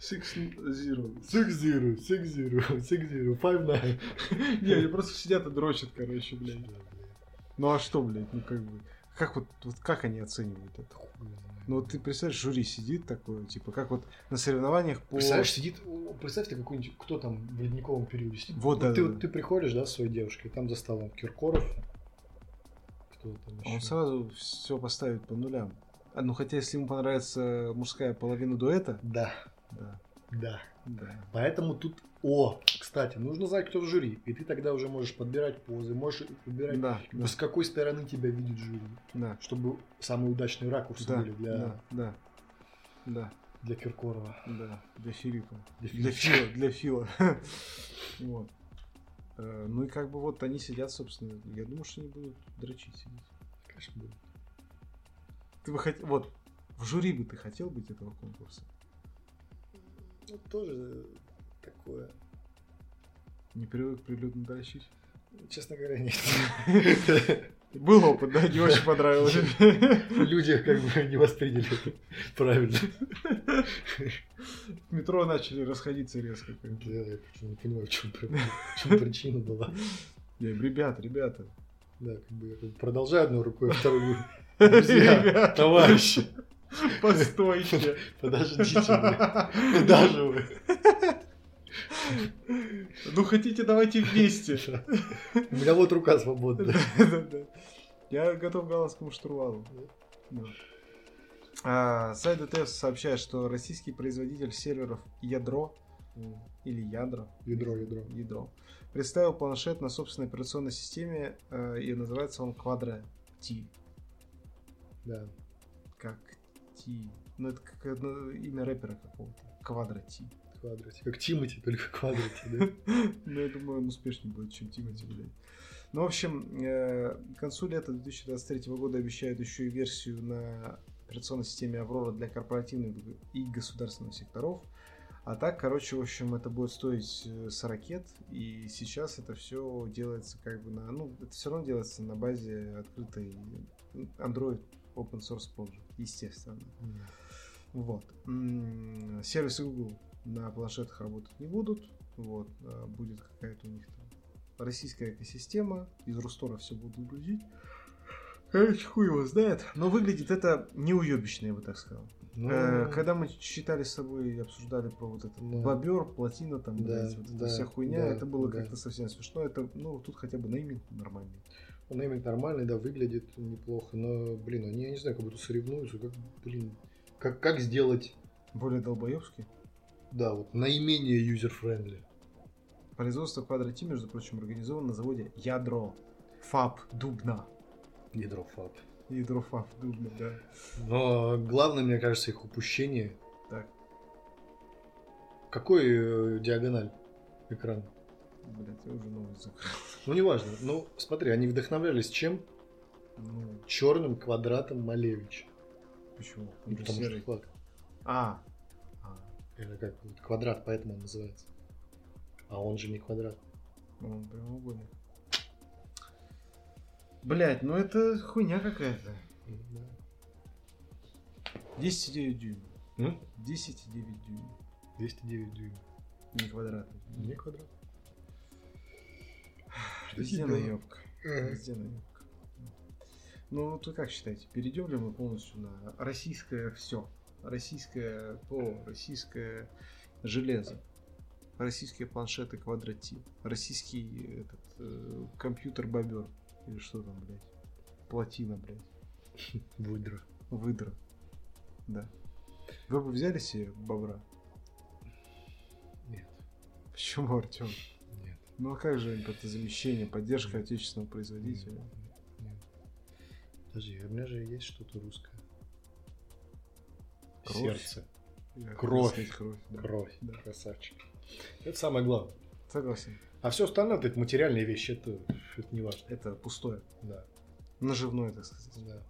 Six Zero. Six zero, six zero, six zero, five nine. Не, они просто сидят и дрочат, короче, блядь. Ну а что, блядь, ну как бы... Как вот, вот как они оценивают это? Ну вот ты представляешь, жюри сидит такое, типа, как вот на соревнованиях по... Представляешь, сидит, представь ты какой-нибудь, кто там в ледниковом периоде сидит. Вот, да, ты, да, вот да. ты приходишь, да, с своей девушкой, там за столом Киркоров, кто там еще? Он сразу все поставит по нулям. А, ну хотя, если ему понравится мужская половина дуэта, Да, да, да. да. Поэтому тут, о, кстати, нужно знать, кто в жюри. И ты тогда уже можешь подбирать позы, можешь подбирать, Да, да, с какой стороны тебя видит жюри. да, Чтобы самые удачные ракурсы да, были для, да, да, да, для Киркорова. да, для Филиппа. Для. Фила, для Фила. Вот. Э, Ну и как бы вот они сидят, собственно, я думаю, что они будут дрочить сидеть. Конечно, будет. Ты бы хотел, вот, в жюри бы ты хотел быть этого конкурса? Ну, тоже такое. Не привык прилюдно дрочить? Честно говоря, нет. Был опыт, да? Не очень понравилось. Люди как бы не восприняли это правильно. В метро начали расходиться резко. Да, Я не понимаю, в чем, в чем причина была. Не, ребят, ребята. Да, как бы я продолжаю одной рукой, а второй говорю, Друзья, товарищи, Постойте. подождите, куда же вы? Ну хотите, давайте вместе. У меня вот рука свободна. Я готов к голландскому штурвалу. А, сайт ДТФ сообщает, что российский производитель серверов Ядро или Ядро, Ядро, ядро. ядро, представил планшет на собственной операционной системе, э, и называется он Quadra T. Да. Как T. Ну, это как одно имя рэпера какого-то. Quadra T. Квадрате. Как Тимати, только квадрате, да? Ну, я думаю, он успешнее будет, чем Тимати, блядь. Ну, в общем, э, к концу лета 2023 года обещают еще и версию на операционной системе Аврора для корпоративных и государственных секторов. А так, короче, в общем, это будет стоить э, с ракет, и сейчас это все делается как бы на... Ну, это все равно делается на базе открытой Android Open Source Project, естественно. Вот. М, Сервисы Google на планшетах работать не будут. Вот. а Будет какая-то у них там российская экосистема. Из Рустора все будут грузить. Короче, хуй его знает. Но выглядит это неуебищно, я бы так сказал. Ну, Э, Когда мы читали с тобой и обсуждали про вот этот Да. бобер, плотина, там, Да, блядь, вот эта да, вся хуйня, да, это было да. как-то совсем смешно. Это, ну, тут хотя бы нейминг нормальный. Нейминг нормальный, да, выглядит неплохо, но, блин, они, я не знаю, как будто соревнуются, как, блин, как, как сделать, Более долбоебский. Да, вот, наименее user-friendly. Производство Quadra между прочим, организовано на заводе Ядро. ФАП Дубна. Ядро фаб. Ядро ФАП Дубна, да. Но главное, мне кажется, их упущение. Так, Какой э, диагональ экрана? блядь, я уже новость закрыл. Ну, неважно. Ну, смотри, они вдохновлялись чем? Ну, Черным квадратом Малевич. почему? Он потому серый. что флаг. А. Это как квадрат, поэтому он называется. А он же не квадрат. он прямоугольник. Блять, ну это хуйня какая-то. 10,9 дюйма. М? 10,9 дюйма. 209 дюймов. Не квадратный. Не квадрат. Везде наебка. Везде наебка. Ну, вы как считаете, перейдем ли мы полностью на российское все? Российское ПО, российское железо, российские планшеты квадрати, российский этот, э, компьютер бобер. Или что там, блядь? Плотина, блядь. Выдра. Выдра. Да. Вы бы взяли себе бобра? Нет. Почему, Артем? Нет. Ну а как же импортозамещение, поддержка отечественного производителя? Нет. Нет. Подожди, у меня же есть что-то русское. Кровь? Сердце. Я Кровь. сказать кровь. да. Кровь. Да. Красавчик. Это самое главное. Согласен. А все остальное, это материальные вещи, это, это не важно. Это пустое. Да. Наживное, так сказать. да.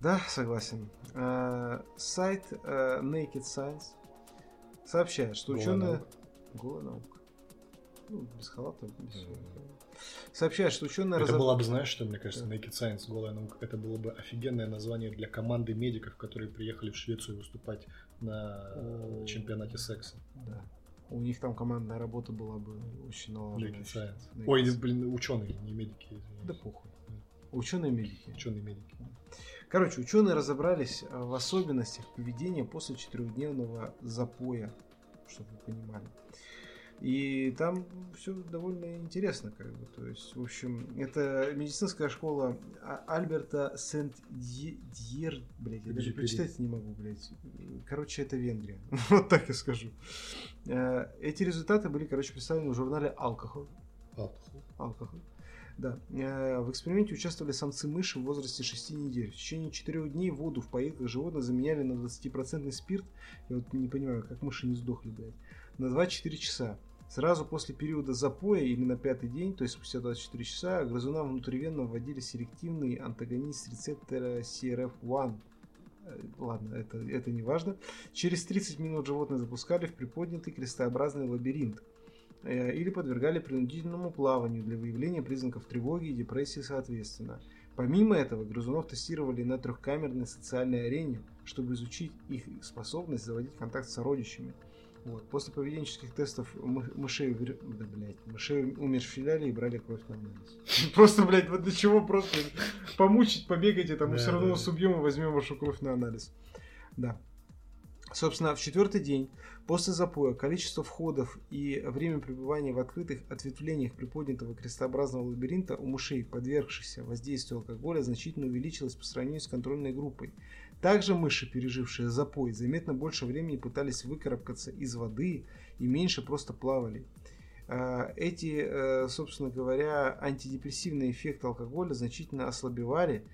Да, согласен. Э, Сайт э, Naked Science сообщает, что ученые... Голая наука. Ну, без халата. без. Мгм. Сообщает, что ученые Это разоб- была бы, знаешь, что, мне кажется. Naked Science, голая наука, это было бы офигенное название для команды медиков, которые приехали в Швецию выступать на О. чемпионате секса. Да. У них там командная работа была бы очень налажена. Naked Science. Naked Ой, блин, ученые, не медики, извиняюсь. Да похуй. Ученые-медики. Ученые медики. Короче, ученые разобрались э, в особенностях поведения после четырехдневного запоя, чтобы вы понимали. И там все довольно интересно, как бы. То есть, в общем, это медицинская школа А- Альберта Сент-Дьер, блядь, я даже прочитать не могу, блядь. Короче, это Венгрия. Вот так я скажу. Э, Эти результаты были, короче, представлены в журнале Alcohol. Алкоголь. Алкоголь. Да. Э, В эксперименте участвовали самцы мыши в возрасте 6 недель. В течение 4 дней воду в поилках животных заменяли на 20% спирт. Я вот не понимаю, как мыши не сдохли, блядь. На 24 часа. Сразу после периода запоя, именно пятый день, то есть спустя 24 часа, грызунам внутривенно вводили селективный антагонист рецептора CRF1. Э, Ладно, это, это не важно. Через 30 минут животное запускали в приподнятый крестообразный лабиринт э, или подвергали принудительному плаванию для выявления признаков тревоги и депрессии соответственно. Помимо этого, грызунов тестировали на трехкамерной социальной арене, чтобы изучить их способность заводить контакт с сородичами. Вот. После поведенческих тестов мы- мышей, да, блядь, мышей умерщвляли и брали кровь на анализ. Просто, блядь, вот для чего просто помучить, побегать, это мы все равно да. убьем и возьмем вашу кровь на анализ. Да. Собственно, в четвертый день после запоя количество входов и время пребывания в открытых ответвлениях приподнятого крестообразного лабиринта у мышей, подвергшихся воздействию алкоголя, значительно увеличилось по сравнению с контрольной группой. Также мыши, пережившие запой, заметно больше времени пытались выкарабкаться из воды и меньше просто плавали. А, Эти, э, собственно говоря, антидепрессивные эффекты алкоголя значительно ослабевали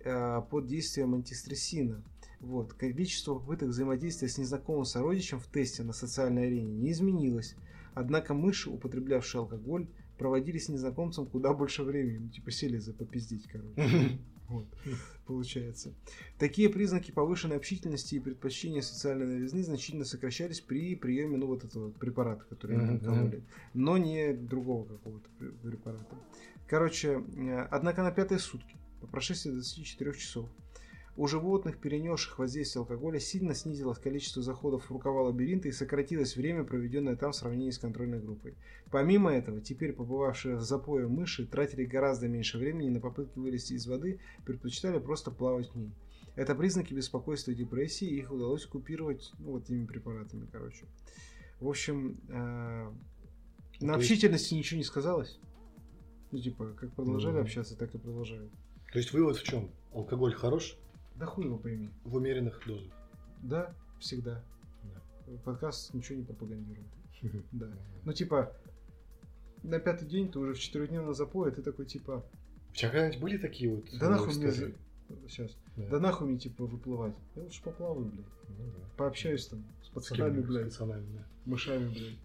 э, под действием антистрессина. Вот. Количество попыток взаимодействия с незнакомым сородичем в тесте на социальной арене не изменилось. Однако мыши, употреблявшие алкоголь, проводили с незнакомцем куда больше времени. Ну, типа сели за попиздить, короче. Вот, получается. Такие признаки повышенной общительности и предпочтения социальной новизны значительно сокращались при приеме, ну, вот этого препарата, который Мгм, кололи, но не другого какого-то пре- препарата. Короче, э, однако на пятые сутки, по прошествии 24 часов, у животных, перенесших воздействие алкоголя, сильно снизилось количество заходов в рукава лабиринта и сократилось время, проведенное там в сравнении с контрольной группой. Помимо этого, теперь побывавшие в запое мыши тратили гораздо меньше времени на попытки вылезти из воды, предпочитали просто плавать в ней. Это признаки беспокойства и депрессии, и их удалось купировать ну, вот этими препаратами, короче. В общем, э, на есть- общительности ничего не сказалось. Ну, типа, как продолжали Мгм. общаться, так и продолжают. То есть вывод в чем? Алкоголь хорош Да хуй его пойми. в умеренных дозах. Да, всегда. Да. Подкаст ничего не пропагандирует. Да. Ну, типа, на пятый день ты уже в четырехдневном запое, ты такой, типа, У тебя когда-нибудь были такие вот да нахуй мне... Сейчас. Да. Да нахуй мне, типа, выплывать. Я лучше поплаваю, блядь. Ну да. Пообщаюсь там с пацанами, кем-нибудь, с блядь, пацанами, да. мышами, блядь.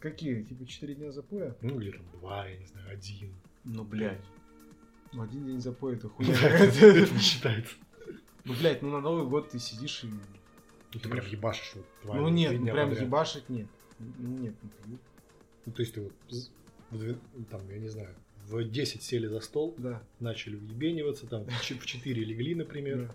Какие? Типа, четыре дня запоя? Ну или там два, я не знаю, один. Ну, Ну, один день запоя, это хуйня. Это не считается. Ну, блядь, ну на Новый год ты сидишь и... Ну ты прям ебашишь вот два Ну нет, ну прям подряд. ебашить нет. Ну, Нет, не пью. Ну то есть ты вот в там, я не знаю, в 10 сели за стол, Да. начали уебениваться, там в ч- в 4 легли, например, да.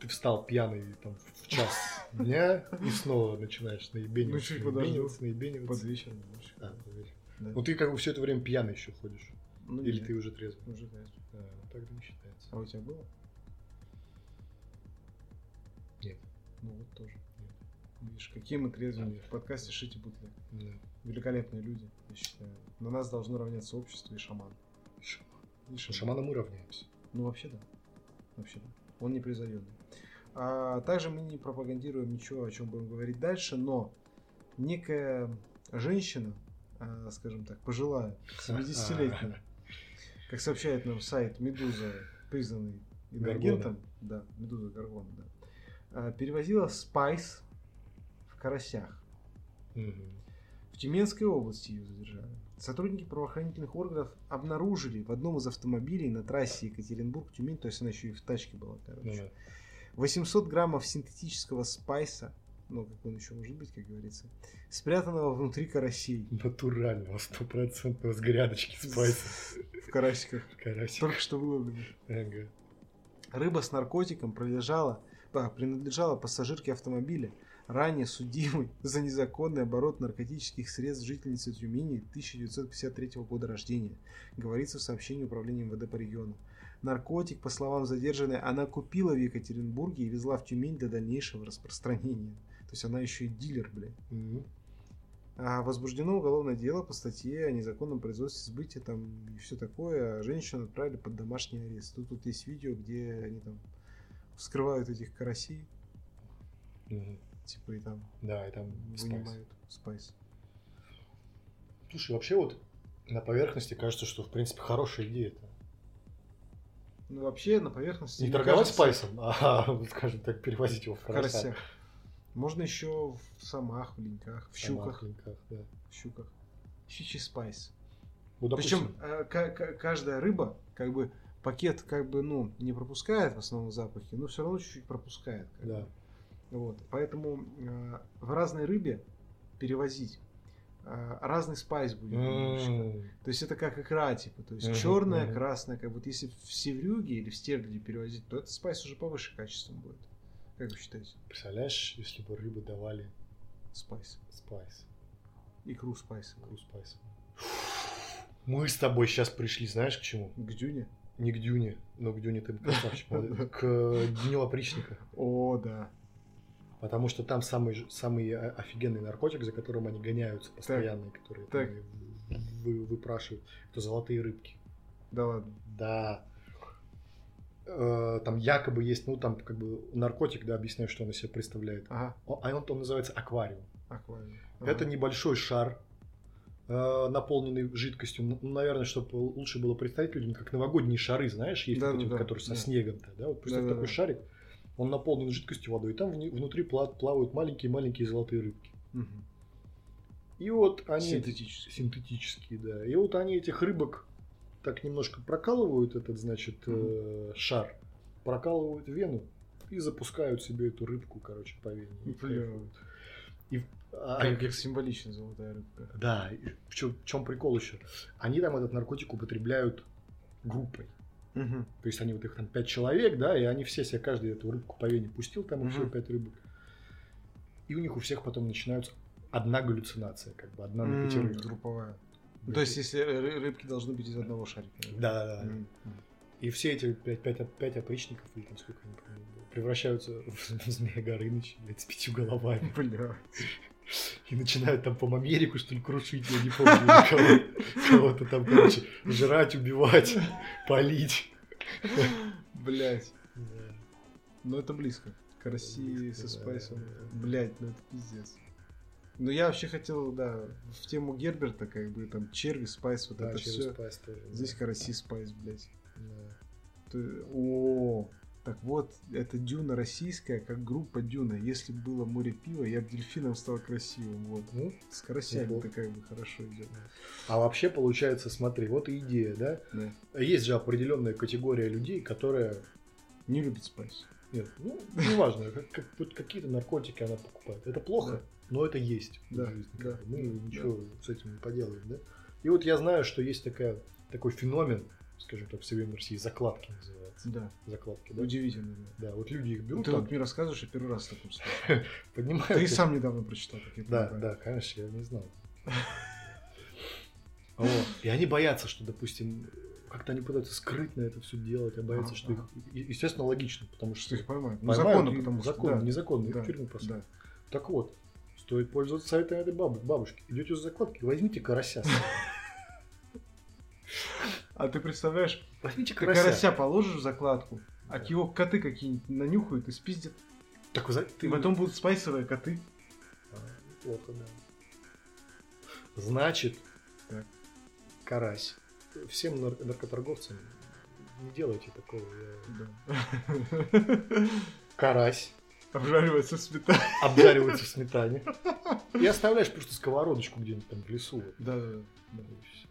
ты встал пьяный там в час дня и снова начинаешь Ну, наебениваться, подожду. наебениваться, наебениваться. Под вечер. А, под вечер. Да. Ну ты как бы все это время пьяный еще ходишь. Ну, Или нет, ты уже трезвый? уже знаешь. А, ну тогда не считается. А у тебя было? Ну вот тоже. Видишь, какие мы трезвые. В подкасте Шити Бутле. Да. Великолепные люди, я считаю. На нас должно равняться общество и шаман. Шаман. И шаман. шаманом мы равняемся. Ну вообще да. Вообще да. Он непревзойденный. А также мы не пропагандируем ничего, о чем будем говорить дальше, но некая женщина, а, скажем так, пожилая, 70-летняя, как сообщает нам сайт Медуза, признанный иноагентом, да, Медуза Гаргона, да, перевозила спайс в карасях. В Тюменской области ее задержали. Сотрудники правоохранительных органов обнаружили в одном из автомобилей на трассе Екатеринбург-Тюмень, то есть она еще и в тачке была, короче, 800 граммов синтетического спайса, ну, как он еще может быть, как говорится, спрятанного внутри карасей. Натурального, стопроцентного с грядочки спайса. В карасиках. В карасиках. Только что выловлены. Ага. Рыба с наркотиком пролежала, принадлежала пассажирке автомобиля, ранее судимой за незаконный оборот наркотических средств жительницы Тюмени 1953 года рождения, говорится в сообщении управления МВД по региону. Наркотик, по словам задержанной, она купила в Екатеринбурге и везла в Тюмень для дальнейшего распространения. То есть она еще и дилер, блядь. Мгм. А возбуждено уголовное дело по статье о незаконном производстве, сбытии там и все такое. А женщину отправили под домашний арест. Тут, тут есть видео, где они там вскрывают этих карасей, Мгм. типа и там Да, и там вынимают спайс. Слушай, вообще вот на поверхности кажется, что в принципе хорошая идея это. Ну вообще на поверхности. Не торговать кажется, спайсом, а, скажем так, перевозить его в карасях. карасях. Можно еще в самах, в линьках, в щуках, Самохлинках, да. в щуках. Щучий спайс. Ну, допустим, Причем э, ка- ка- каждая рыба, как бы пакет, как бы, ну, не пропускает в основном запахи, но все равно чуть-чуть пропускает. как бы. да. Вот. Поэтому э, в разной рыбе перевозить э, разный спайс будет. М, То есть это как икра, типа. То есть Мгм, черная, мгм. красная. Как вот если в севрюге или в стерляде перевозить, то этот спайс уже повыше качеством будет. Как вы считаете? Представляешь, если бы рыбы давали Спайс. спайс, Икру спайс. икру спайса. Мы с тобой сейчас пришли, знаешь, к чему? К дюне? Не к Дюне, но к Дюне ты красавчик, к Дню опричника. О, да. Потому что там самый, самый офигенный наркотик, за которым они гоняются постоянно, которые так. там вы- выпрашивают, это золотые рыбки. Да ладно. Да. Э, Там якобы есть, ну там как бы наркотик, да, объясняю, что он из себя представляет. Ага. А он, он называется аквариум. Аквариум. Это Ага. небольшой шар, наполненный жидкостью. Ну, наверное, чтобы лучше было представить людям, как новогодние шары, знаешь, есть Да, вот эти, да, которые со да. снегом-то, да? Вот представь Да, такой да. шарик, он наполнен жидкостью водой, и там внутри пла- плавают маленькие-маленькие золотые рыбки. Мгм. И вот они... Синтетический. Синтетические, да. И вот они этих рыбок так немножко прокалывают, этот, значит, э, шар, прокалывают вену и запускают себе эту рыбку, короче, по вене. И. И, а, Как, как символично золотая рыбка. Да, и в чем, прикол еще? Они там этот наркотик употребляют группой. Мгм. То есть они вот их там пять человек, да, и они все себе каждый эту рыбку по вене пустил, там Мгм. еще пять рыбок. И у них у всех потом начинается одна галлюцинация, как бы одна на пятерых. Групповая. Ну, То есть, если ры- рыбки должны быть из одного шарика. Да, да, да. М. И все эти пять, пять, пять опричников, или там сколько они превращаются в Змея Горыныч, блядь, с пятью головами. Бля. И начинают там, по Америку, что ли, крушить, я не помню, кого-то там, короче, жрать, убивать, полить. Блять. Ну это близко. К России со спайсом. Блять, ну это пиздец. Ну я вообще хотел, да, в тему Герберта, как бы там черви, спайс, вот Да, это все. тоже. да. Здесь караси, спайс, блять. Да. О, так вот, это Дюна российская, как группа Дюна. Если бы было море пива, я бы дельфином стал красивым. Вот. Ну, С карасями Неплохо. такая бы хорошо идет. А вообще получается, смотри, вот и идея, да? Да. Есть же определенная категория людей, которая, Не любит спайс. нет, ну, неважно, как, как- вот какие-то наркотики она покупает. Это плохо, Да. но это есть Да, жизни. да, как. Мы да, ничего с этим не поделаем, да? И вот я знаю, что есть такая, такой феномен, скажем так, в современной России, закладки называется. Да. Закладки, да? Удивительно. да. Да, вот люди их берут, Ты там, вот мне рассказываешь, я первый раз о таком слышу. поднимают. Ты сам недавно прочитал, как я Да, понимаю. да, конечно, я не знал. Вот. И они боятся, что, допустим, как-то они пытаются скрытно это все делать, а боятся, Ага, что их, естественно, логично, потому что Что их поймают. Ну, поймают, законно, и потому что... законно, да. незаконно, их в тюрьму посадят. да. Так вот, стоит пользоваться советами этой бабушки. Идете за закладки, возьмите карася. А ты представляешь, Возьмите ты карася. карася положишь в закладку, а его коты какие-нибудь нанюхают и спиздят. Так вы И ты... потом будут спайсовые коты. А, Плохо, да. Значит, Так. карась. Всем нар- наркоторговцам не делайте такого. я- Да. Карась Обжаривается в сметане. обжаривается в сметане. И оставляешь просто сковородочку где-нибудь там в лесу. Да, да, да. и всё.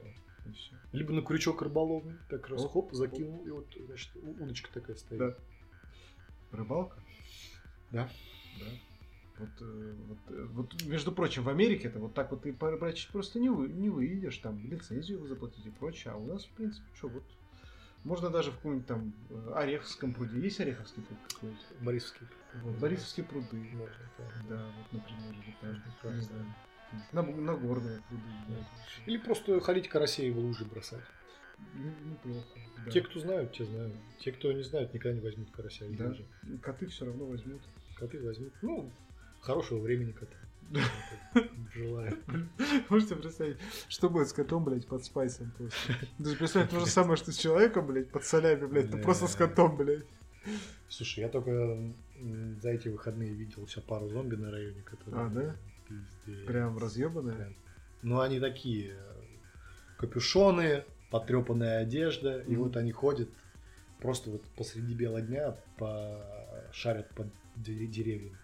И всё. Либо на крючок рыболовный, так раз Оп, хоп, закинул, и вот, значит, удочка такая стоит. Да. Рыбалка? Да. Да. Вот, э, вот, э, вот, между прочим, в Америке это вот так вот ты порыбачить просто не, вы, не выйдешь, там лицензию заплатить и прочее. А у нас, в принципе, что, вот можно даже в каком-нибудь там э, Ореховском пруде. Есть Ореховский пруд какой-нибудь? Борисовский. Вот, Борисовские пруды. Можно, да. Да, вот, например, или там, не знаю, на, на горные пруды. да. Или просто ходить карасей в лужи бросать. Н- Неплохо. да. Те, кто знают, те знают. Те, кто не знают, никогда не возьмут карася Да. лужи. Коты все равно возьмут. Коты возьмут. Ну, хорошего времени кота. Желаю. Можете представить, что будет с котом, блядь, под спайсом просто. Даже представь то же самое, что с человеком, блядь, под солями, блядь, но просто с котом, блядь. Слушай, я только за эти выходные видел сейчас пару зомби на районе, которые... А, да? Пиздец. Прям разъебанные. Прям. Ну, они такие э, капюшоны, потрепанная одежда, и Мгм. вот они ходят просто вот посреди бела дня по... шарят под де- деревьями.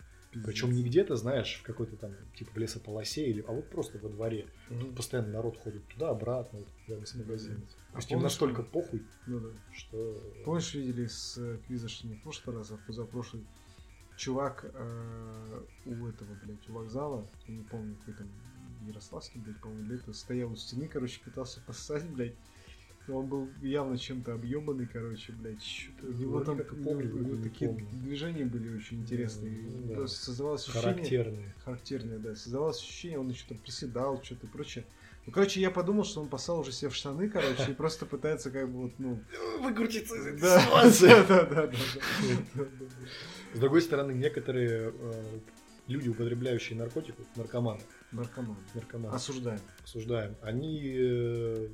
Причем не где-то, знаешь, в какой-то там типа лесополосе, или, а вот просто во дворе. Мгм. Постоянно народ ходит туда-обратно, вот, рядом с магазином. А То есть им настолько похуй, Ну да. что... Помнишь, видели с квиза, что не в прошлый раз, а позапрошлый, чувак э, у этого, блядь, у вокзала, я не помню, какой там, Ярославский, блядь, по-моему, или это, стоял у стены, короче, пытался поссать, блядь. Но Он был явно чем-то объебанный, короче, блядь. Что-то У него там как и у помню, него не такие помню. движения были очень интересные. Ну, да. Просто Создавалось ощущение... характерные. Характерное, да. Создавалось ощущение, он еще там приседал, что-то и прочее. Ну, короче, я подумал, что он посал уже себе в штаны, короче, и просто пытается как бы вот, ну... Выкрутиться из этой ситуации. да, да, да. С другой стороны, некоторые э, люди, употребляющие наркотики, наркоманы, Наркоман. наркоманы, Осуждаем. осуждаем, они, э,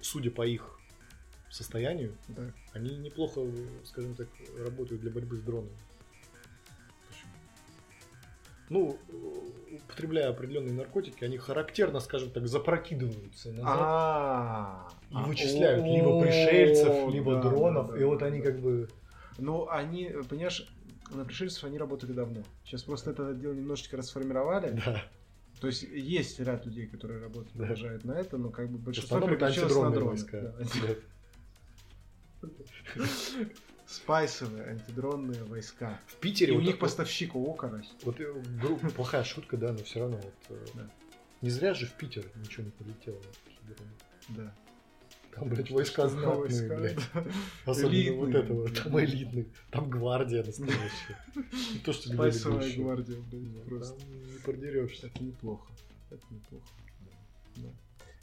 судя по их состоянию, Да. они неплохо, скажем так, работают для борьбы с дронами. Ну, употребляя определенные наркотики, они характерно, скажем так, запрокидываются назад А, и вычисляют либо пришельцев, либо дронов, и вот они как бы... Ну, они, понимаешь, на пришельцев они работали давно. Сейчас просто это дело немножечко расформировали. Да, То есть есть ряд людей, которые работают, Да. продолжают на это, но как бы большинство переключилось на дроны. войска. Да. Спайсовые антидронные войска. В Питере И у вот них так- поставщик ООО, карась. Вот э, гру- плохая шутка, да, но все равно вот э, Да. не зря же в Питер ничего не полетело. Да. Там, блядь, войска знатные, Войска, блядь. да. Особенно вот Элитные. это вот, там элитные. Там гвардия настоящая. Не то, что Спайсовая гвардия, блядь, просто. Не продерешься. Это неплохо. Это неплохо. Да.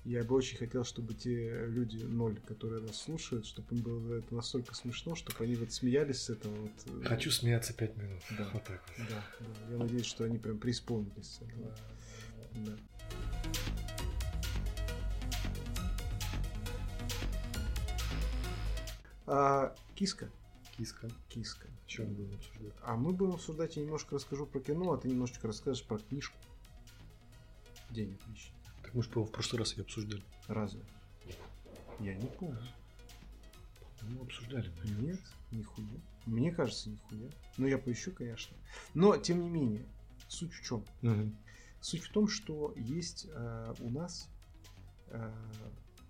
Я бы очень хотел, чтобы те люди, ноль, которые нас слушают, чтобы им было это настолько смешно, чтобы они вот смеялись с этого. Вот, э, Хочу смеяться пять минут. Да. Вот так вот. Да, да. Я надеюсь, что они прям преисполнились. этого. Да. А, киска. Киска. Киска. Мы будем обсуждать? А мы будем обсуждать, я немножко расскажу про кино, а ты немножечко расскажешь про книжку. День отличный. Так мы же, в прошлый раз ее обсуждали. Разве? Я не помню. Ну, обсуждали. Нет, нихуя. Мне кажется, нихуя. Но я поищу, конечно. Но, тем не менее, суть в чем? Мгм. Суть в том, что есть э, у нас э,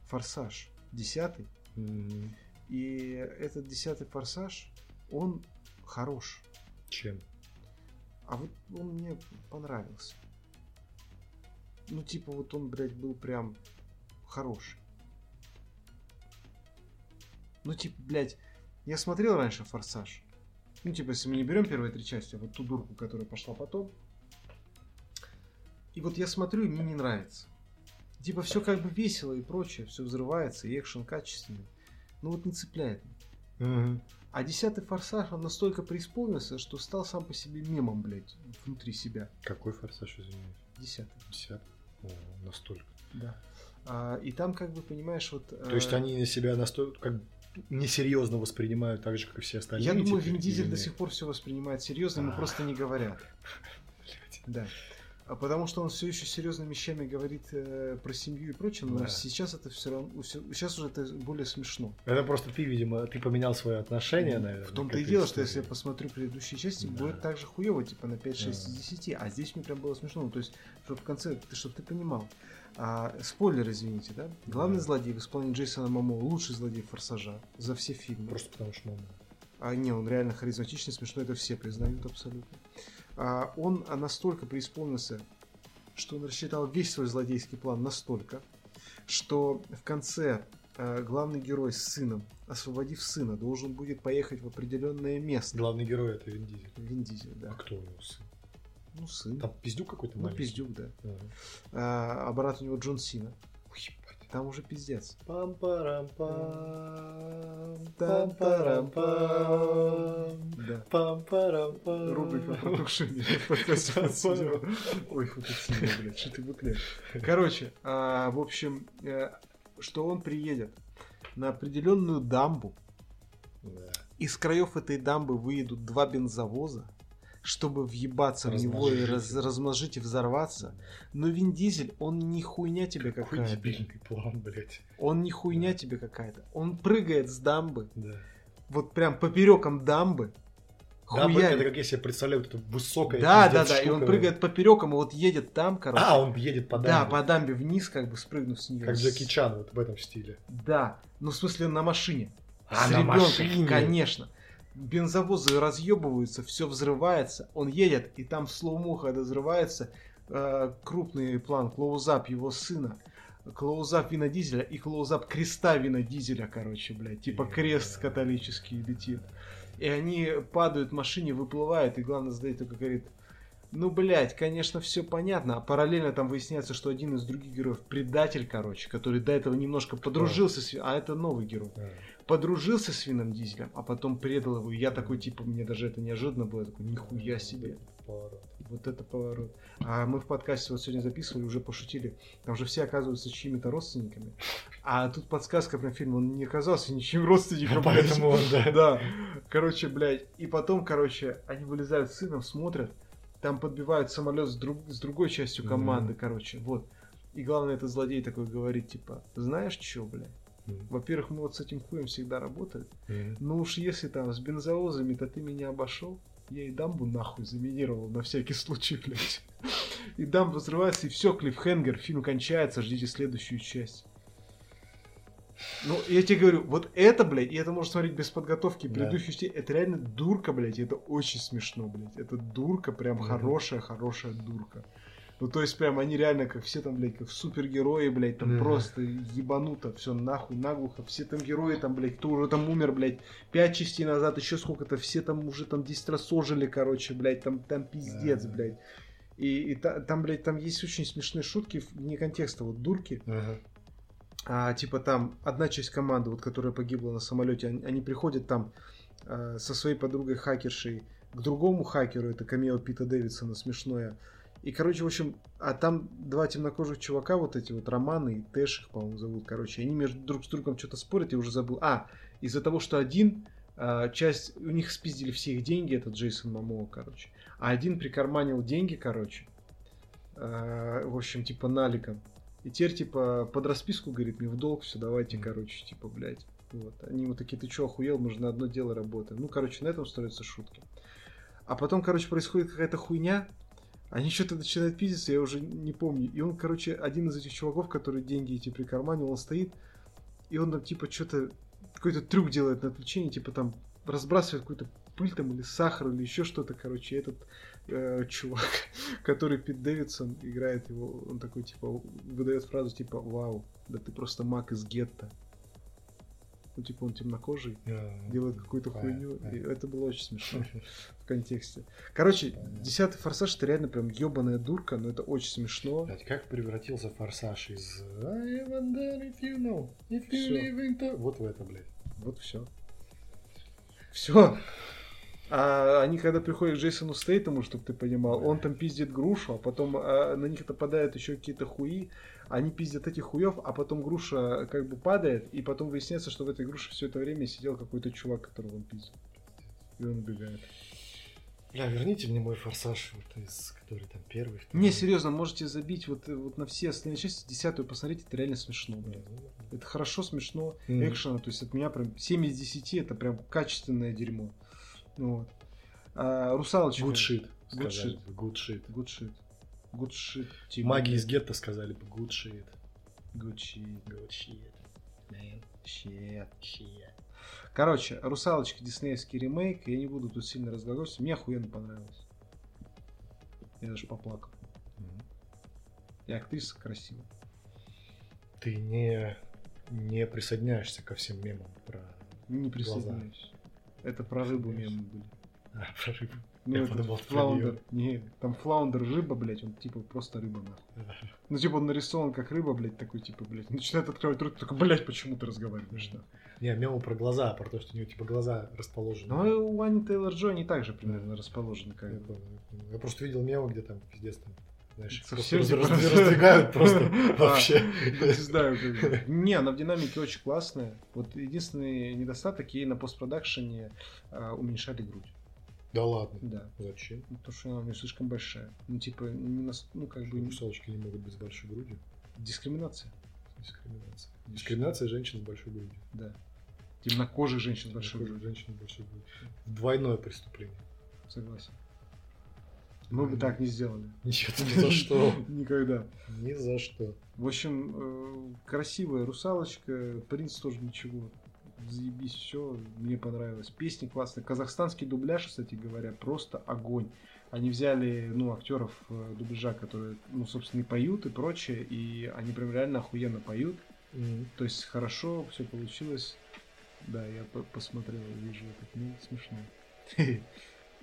форсаж десятый, Мгм. И этот десятый форсаж, он хорош. Чем? А вот он мне понравился. Ну, типа, вот он, блядь, был прям хороший. Ну, типа, блядь, я смотрел раньше «Форсаж». Ну, типа, если мы не берем первые три части, а вот ту дурку, которая пошла потом. И вот я смотрю, и мне не нравится. Типа, все как бы весело и прочее, все взрывается, и экшен качественный. Ну, вот не цепляет. А десятый форсаж, он настолько преисполнился, что стал сам по себе мемом, блядь, внутри себя. Какой форсаж, извиняюсь? Десятый. Десятый? О, настолько. Да. А, и там, как бы, понимаешь, вот... То есть они себя настолько как несерьезно воспринимают так же, как и все остальные. Я думаю, Вин Дизель до сих пор все воспринимает серьезно, ему А. просто не говорят. Да. А потому что он все еще серьезными вещами говорит э, про семью и прочее, но Да. сейчас это все равно, сейчас уже это более смешно. Это просто ты, видимо, ты поменял свое отношение, наверное. В том-то и дело, что если я истории. посмотрю предыдущие части, Да. будет так же хуево, типа на 5-6 из Да. 10. А здесь мне прям было смешно. Ну, то есть, чтобы в конце, ты, чтобы ты понимал. А, спойлер, извините, да? Главный Да. злодей в исполнении Джейсона Мамо лучший злодей Форсажа за все фильмы. Просто потому что мама. А не, он реально харизматичный, смешной, это все признают абсолютно. А, он а, настолько преисполнился, что он рассчитал весь свой злодейский план настолько, что в конце а, главный герой с сыном, освободив сына, должен будет поехать в определенное место. Главный герой это Вин Дизель. Вин Дизель, А да. кто у него сын? Ну, сын. Там пиздюк какой-то ну, маленький? пиздюк, да. Ага. А, а брат у него Джон Сина. Уебать. Там уже пиздец. Пам-парам-пам, пам-парам-пам, Да. пам-парам-пам. Рубрика про тушение. Ой, блядь, что ты быклет. Короче, а, в общем, э, что он приедет на определенную дамбу, Да. из краев этой дамбы выедут два бензовоза, чтобы въебаться в него и Размножить раз- размножить и взорваться. Но Вин Дизель, он не хуйня тебе Какой какая-то. дебильный план, блядь. Он не хуйня тебе какая-то. Он прыгает с дамбы, Да. вот прям попереком дамбы. Да, хуярит. это как я себе представляю, вот это высокая Да, да, да, и он штука. прыгает попереком, и вот едет там, короче. А, он едет по Да, дамбе. по дамбе вниз, как бы спрыгнув с нее. Как Джеки Чан вот в этом стиле. Да, ну в смысле на машине. А, с на ребенком, машине? конечно. Бензовозы разъебываются, все взрывается. Он едет, и там в слоуму, когда взрывается, э, крупный план, клоузап его сына, клоузап Вина Дизеля и клоузап креста Вина Дизеля, короче, блядь. Типа крест католический летит. И они падают в машине, выплывают, и главное задает только говорит, ну, блядь, конечно, все понятно. А параллельно там выясняется, что один из других героев предатель, короче, который до этого немножко подружился с... А это новый герой. Да. Подружился с Вином Дизелем, а потом предал его. И я такой, типа, мне даже это неожиданно было. Я такой, нихуя себе. Поворот. Вот это поворот. А мы в подкасте вот сегодня записывали, уже пошутили. Там же все оказываются чьими-то родственниками. А тут подсказка про фильм, он не оказался ничьим родственником. блядь. Поэтому он, да. Да. Короче, блядь. И потом, короче, они вылезают с сыном, смотрят. Там подбивают самолет с, друг- с другой частью команды, Мгм. короче. Вот. И главное, это злодей такой говорит, типа, знаешь что, блядь? Во-первых, мы вот с этим хуем всегда работали. Мгм. Ну уж если там с бензовозами, то ты меня обошел. Я и дамбу нахуй заминировал на всякий случай, блядь. И дамба взрывается, и все, клиффхенгер, фильм кончается, ждите следующую часть. Ну, я тебе говорю, вот это, блядь, и это можно смотреть без подготовки. Да. Предыдущие части, это реально дурка, блядь, и это очень смешно, блядь. Это дурка, прям Мгм. хорошая, хорошая дурка. Ну, то есть, прям они реально, как все там, блядь, как супергерои, блядь, там Да. просто ебануто, все нахуй, наглухо. Все там герои, там, блядь, кто уже там умер, блядь, пять частей назад, еще сколько-то, все там уже там 10 раз ожили, короче, блядь, там, там пиздец, Да. блядь. И, и та- там, блядь, там есть очень смешные шутки вне контекста, вот дурки. Ага. А, типа там одна часть команды, вот которая погибла на самолете, они, они приходят там а, со своей подругой хакершей к другому хакеру, это камео Пита Дэвидсона смешное. И, короче, в общем, а там два темнокожих чувака, вот эти вот Романы и Тэш их, по-моему, зовут, короче, они между друг с другом что-то спорят, я уже забыл. А, из-за того, что один а, часть, у них спиздили все их деньги, это Джейсон Мамоа, короче. А один прикарманил деньги, короче, а, в общем, типа наликом. И теперь, типа, под расписку, говорит, мне в долг, все, давайте, короче, типа, блядь. Вот. Они вот такие, ты чё, охуел, мы же на одно дело работаем. Ну, короче, на этом строятся шутки. А потом, короче, происходит какая-то хуйня, они что-то начинают пиздиться, я уже не помню. И он, короче, один из этих чуваков, который деньги эти прикарманил, он стоит, и он там, типа, что-то, какой-то трюк делает на отвлечение, типа, там, разбрасывает какую-то пыль там или сахар или еще что-то, короче, этот э, чувак, который Пит Дэвидсон играет его, он такой, типа, выдает фразу, типа, вау, да ты просто маг из гетто. Ну, типа, он темнокожий, А, делает какую-то понятно, хуйню, и понятно. это было очень смешно в контексте. Короче, десятый форсаж это реально прям ебаная дурка, но это очень смешно. Блядь, как превратился форсаж из I wonder if you know, if you live in. Вот в это, блядь. Вот все. Все. А они когда приходят к Джейсону Стейтему, чтобы ты понимал, он там пиздит грушу, а потом а, на них нападают еще какие-то хуи, они пиздят этих хуев, а потом груша как бы падает, и потом выясняется, что в этой груше все это время сидел какой-то чувак, которого он пиздил. И он убегает. Бля, верните мне мой форсаж, вот из который там первый. Второй. Не, серьезно, можете забить вот, вот на все остальные части, десятую посмотреть, это реально смешно, блядь. Это хорошо, смешно, Мгм. экшена, то есть от меня прям 7 из 10 это прям качественное дерьмо. Ну Вот. А, Русалочка. Good shit. Good shit. good shit. Good shit. Good shit. Маги из гетто сказали бы good shit. Good shit. Good shit. Man. Shit. Shit. Короче, Русалочка, диснеевский ремейк. Я не буду тут сильно разговаривать. Мне охуенно понравилось. Я даже поплакал. Мгм. И актриса красивая. Ты не, не присоединяешься ко всем мемам про, Не присоединяюсь. Это про рыбу мемы были. а, про рыбу. Ну, Я это подумал, флаундер. Не, там флаундер рыба, блядь, он типа просто рыба, нахуй. Ну, типа, он нарисован как рыба, блядь, такой, типа, блядь, начинает открывать рот, такой, блядь, почему ты разговариваешь, нахуй? Не, мемы про глаза, про то, что у него типа глаза расположены. Ну, у Ани Тейлор Джо они также примерно расположены, как Я я просто видел мемы, где там пиздец там, знаешь, Совсем типа раз- раз- раздвигают просто вообще. да, Не знаю. Не, она в динамике очень классная. Вот единственный недостаток, ей на постпродакшене а, уменьшали грудь. Да ладно. Да. Зачем? Ну, Потому что она у слишком большая. Ну, типа, не нас- ну, как бы, Русалочки не могут быть с большой грудью. дискриминация. Дискриминация. Дискриминация женщин с большой грудью. Да. Темнокожих женщин с большой Большой грудью. женщин с большой грудью. Двойное преступление. Согласен. Мы бы так не сделали. Нет, ни за что. Никогда. Ни за что. В общем, э, красивая русалочка, принц тоже ничего. Заебись, все, мне понравилось. Песни классные. Казахстанский дубляж, кстати говоря, просто огонь. Они взяли, ну, актеров э, дубляжа, которые, ну, собственно, и поют и прочее, и они прям реально охуенно поют. То есть хорошо все получилось. Да, я по- посмотрел, вижу это, ну, смешно.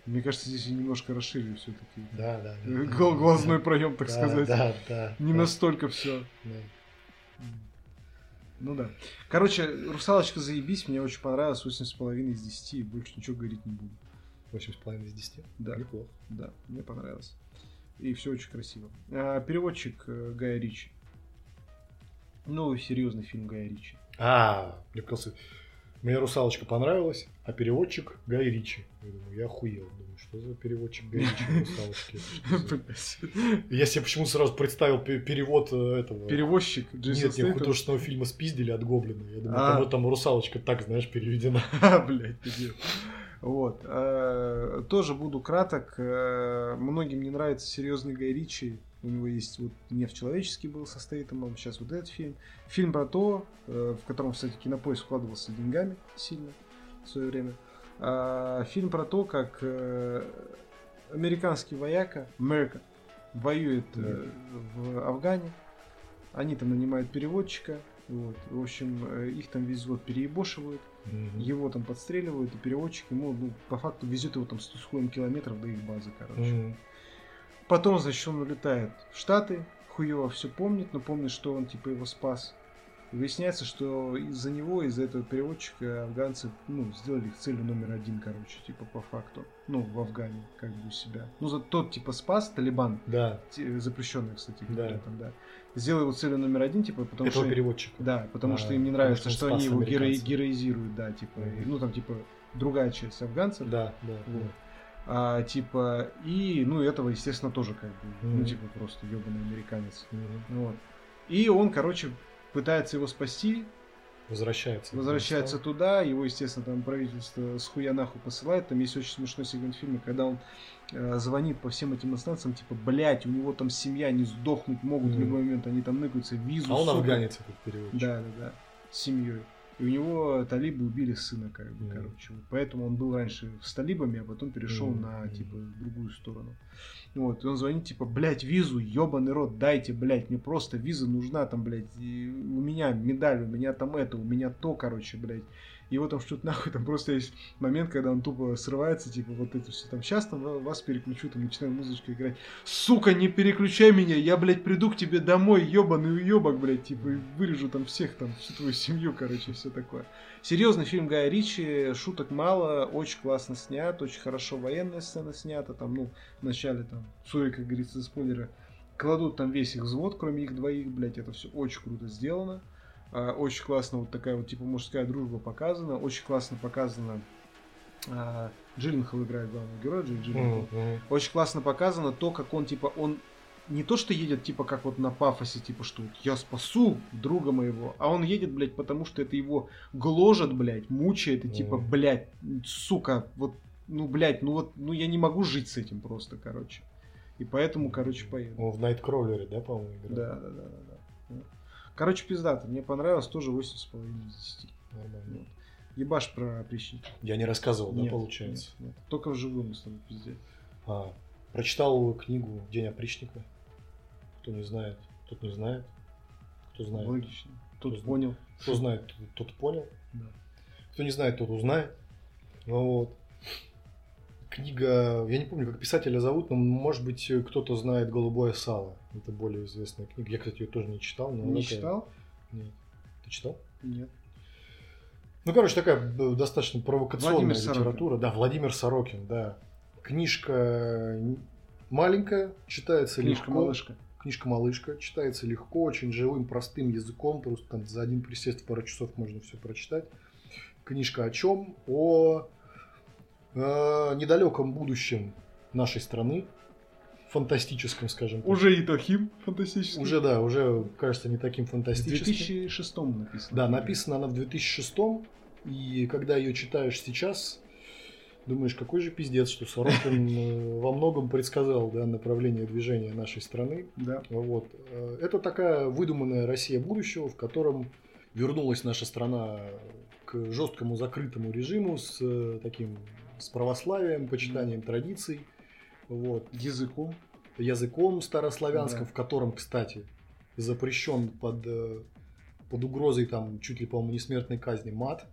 Мне кажется, здесь немножко расширили все-таки. Да, да. да. Гл- глазной проем, так Да, сказать. Да, да. Не да, настолько все. да. Ну да. Короче, русалочка заебись, мне очень понравилось, 8,5 из 10, и больше ничего говорить не буду. Восемь с половиной из десяти. Да. Неплохо. Да, мне понравилось. И все очень красиво. А, переводчик э, Гая Ричи. Ну, серьезный фильм Гая Ричи. А, мне казалось, мне русалочка понравилась, а переводчик Гай Ричи. Я думаю, я охуел. Думаю, что за переводчик Гай Ричи русалочки? Я себе почему сразу представил пе- перевод э, этого. Перевозчик Джейсон нет, Стейтем. художественного фильма спиздили от Гоблина. Я думаю, А. там, там русалочка так, знаешь, переведена. А, блядь. Вот. э, Тоже буду краток. Э, Многим не нравится серьезный Гай Ричи. У него есть вот «Нефть человеческий» был со Стейтемом, сейчас вот этот фильм. Фильм про то, э, в котором, кстати, Кинопоиск вкладывался деньгами сильно в свое время. А, Фильм про то, как э, американский вояка, Америка, воюет э, в Афгане. Они там нанимают переводчика. Вот. В общем, их там год переебошивают его там подстреливают, и переводчик ему, ну, по факту везет его там с хуем километров до их базы, короче. Мгм. Потом, значит, он улетает в Штаты, хуево все помнит, но помнит, что он, типа, его спас. И выясняется, что из-за него, из-за этого переводчика афганцы, ну, сделали их целью номер один, короче, типа, по факту. Ну, в Афгане, как бы у себя. Ну, за тот, типа, спас Талибан, Да, запрещенный, кстати, Да. там, да. Сделал его целью номер один, типа, потому этого что... переводчика. Да, потому А, что им не нравится, что что, они его геро- героизируют, да, типа, и, Мгм. ну там типа другая часть афганцев, Да, да. Вот. да. А, типа и ну этого естественно тоже как бы, ну Мгм. типа просто ебаный американец, Мгм. вот. И он, короче, пытается его спасти, Возвращается. в возвращается туда, его, естественно, там правительство с хуя нахуй посылает. Там есть очень смешной сегмент фильма, когда он э, звонит по всем этим инстанциям, типа, блядь, у него там семья, не сдохнуть могут в Мгм. любой момент, они там ныкаются, визу, А он сука. афганец, этот переводчик. Да, да, да. С семьей. И у него талибы убили сына, как бы, Мгм. короче. Поэтому он был раньше с талибами, а потом перешел Мгм. на, типа, другую сторону. Вот, и он звонит, типа, блядь, визу, ебаный рот, дайте, блядь, мне просто виза нужна, там, блядь, у меня медаль, у меня там это, у меня то, короче, блядь. Его там что-то нахуй, там просто есть момент, когда он тупо срывается, типа, вот это все, там, сейчас там ва- вас переключу, там, начинает музычка играть. Сука, не переключай меня, я, блядь, приду к тебе домой, ебаный уебок, блядь, типа, вырежу там всех, там, всю твою семью, короче, все такое. Серьезный фильм Гая Ричи, шуток мало, очень классно снят, очень хорошо военная сцена снята, там, ну, вначале там, сори, как говорится, спойлеры, кладут там весь их взвод, кроме их двоих, блядь, это все очень круто сделано. А, Очень классно вот такая вот, типа, мужская дружба показана. Очень классно показано А, Джилленхол играет главного героя, Джей Джилленхол. Мгм. Очень классно показано то, как он, типа, он не то, что едет, типа, как вот на пафосе, типа, что я спасу друга моего, а он едет, блядь, потому что это его гложет, блядь, мучает, и типа, Мгм. блядь, сука, вот, ну, блядь, ну вот, ну я не могу жить с этим просто, короче. И поэтому, короче, поеду. Он в Найткроллере, да, по-моему, играл? Да, да, да, да, да. Короче, пиздато. Мне понравилось тоже 8,5 из 10. Нормально. Вот. Ебашь про опричника. Я не рассказывал, да, Нет, получается? нет, нет. Только вживую мы с тобой пиздец. А, прочитал книгу «День опричника». Кто не знает, тот не знает. Кто знает, Логично. Тут Кто понял. кто знает, тот- тот понял. Да. Кто не знает, тот узнает. Ну Вот. Книга, я не помню, как писателя зовут, но, может быть, кто-то знает «Голубое сало». Это более известная книга. Я, кстати, ее тоже не читал. Но Не такая- читал? Нет. Ты читал? Нет. Ну, короче, такая э, достаточно провокационная Владимир Сорокин. литература. Да, Владимир Сорокин, да. Книжка маленькая, читается Книжка легко. малышка. Книжка малышка, читается легко, очень живым, простым языком. Просто там за один присест пару часов можно все прочитать. Книжка о чем? О э, недалеком будущем нашей страны. Фантастическом, скажем так. Уже и Тохим фантастический. Уже, да, уже кажется не таким В фантастическим. 2006 написано. Да, написана она в 2006 и когда ее читаешь сейчас, думаешь, какой же пиздец, что Сорокин э, во многом предсказал да, направление движения нашей страны. Да. Вот. Э, Это такая выдуманная Россия будущего, в котором вернулась наша страна к жесткому закрытому режиму с э, таким с православием, почитанием традиций, вот, Языком. языком старославянским, Да. в котором, кстати, запрещен под, э, под угрозой там чуть ли, по-моему, несмертной казни мат.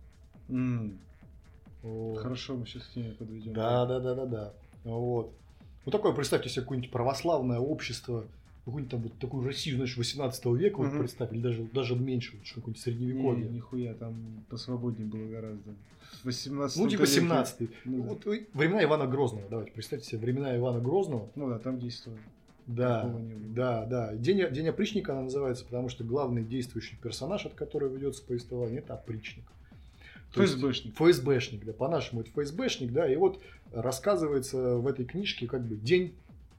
М, Вот. Хорошо, мы сейчас к теме подведем. Да, да, да, да, да. Вот. Ну такое, представьте себе какое-нибудь православное общество, какую-нибудь там вот такую Россию, знаешь, 18 века, вот Мгм. представь, или даже, даже меньше, вот, что какое-нибудь Не, средневековье. нихуя, там посвободнее было гораздо. В 18 ну, типа 17 Ну, да. Вот вы- времена Ивана Грозного, давайте, представьте себе времена Ивана Грозного. Ну да, там действовало. Да, да, да. День, День опричника она называется, потому что главный действующий персонаж, от которого ведется повествование, это опричник. То есть ФСБшник. ФСБшник, да, по-нашему это ФСБшник, да, и вот рассказывается в этой книжке как бы день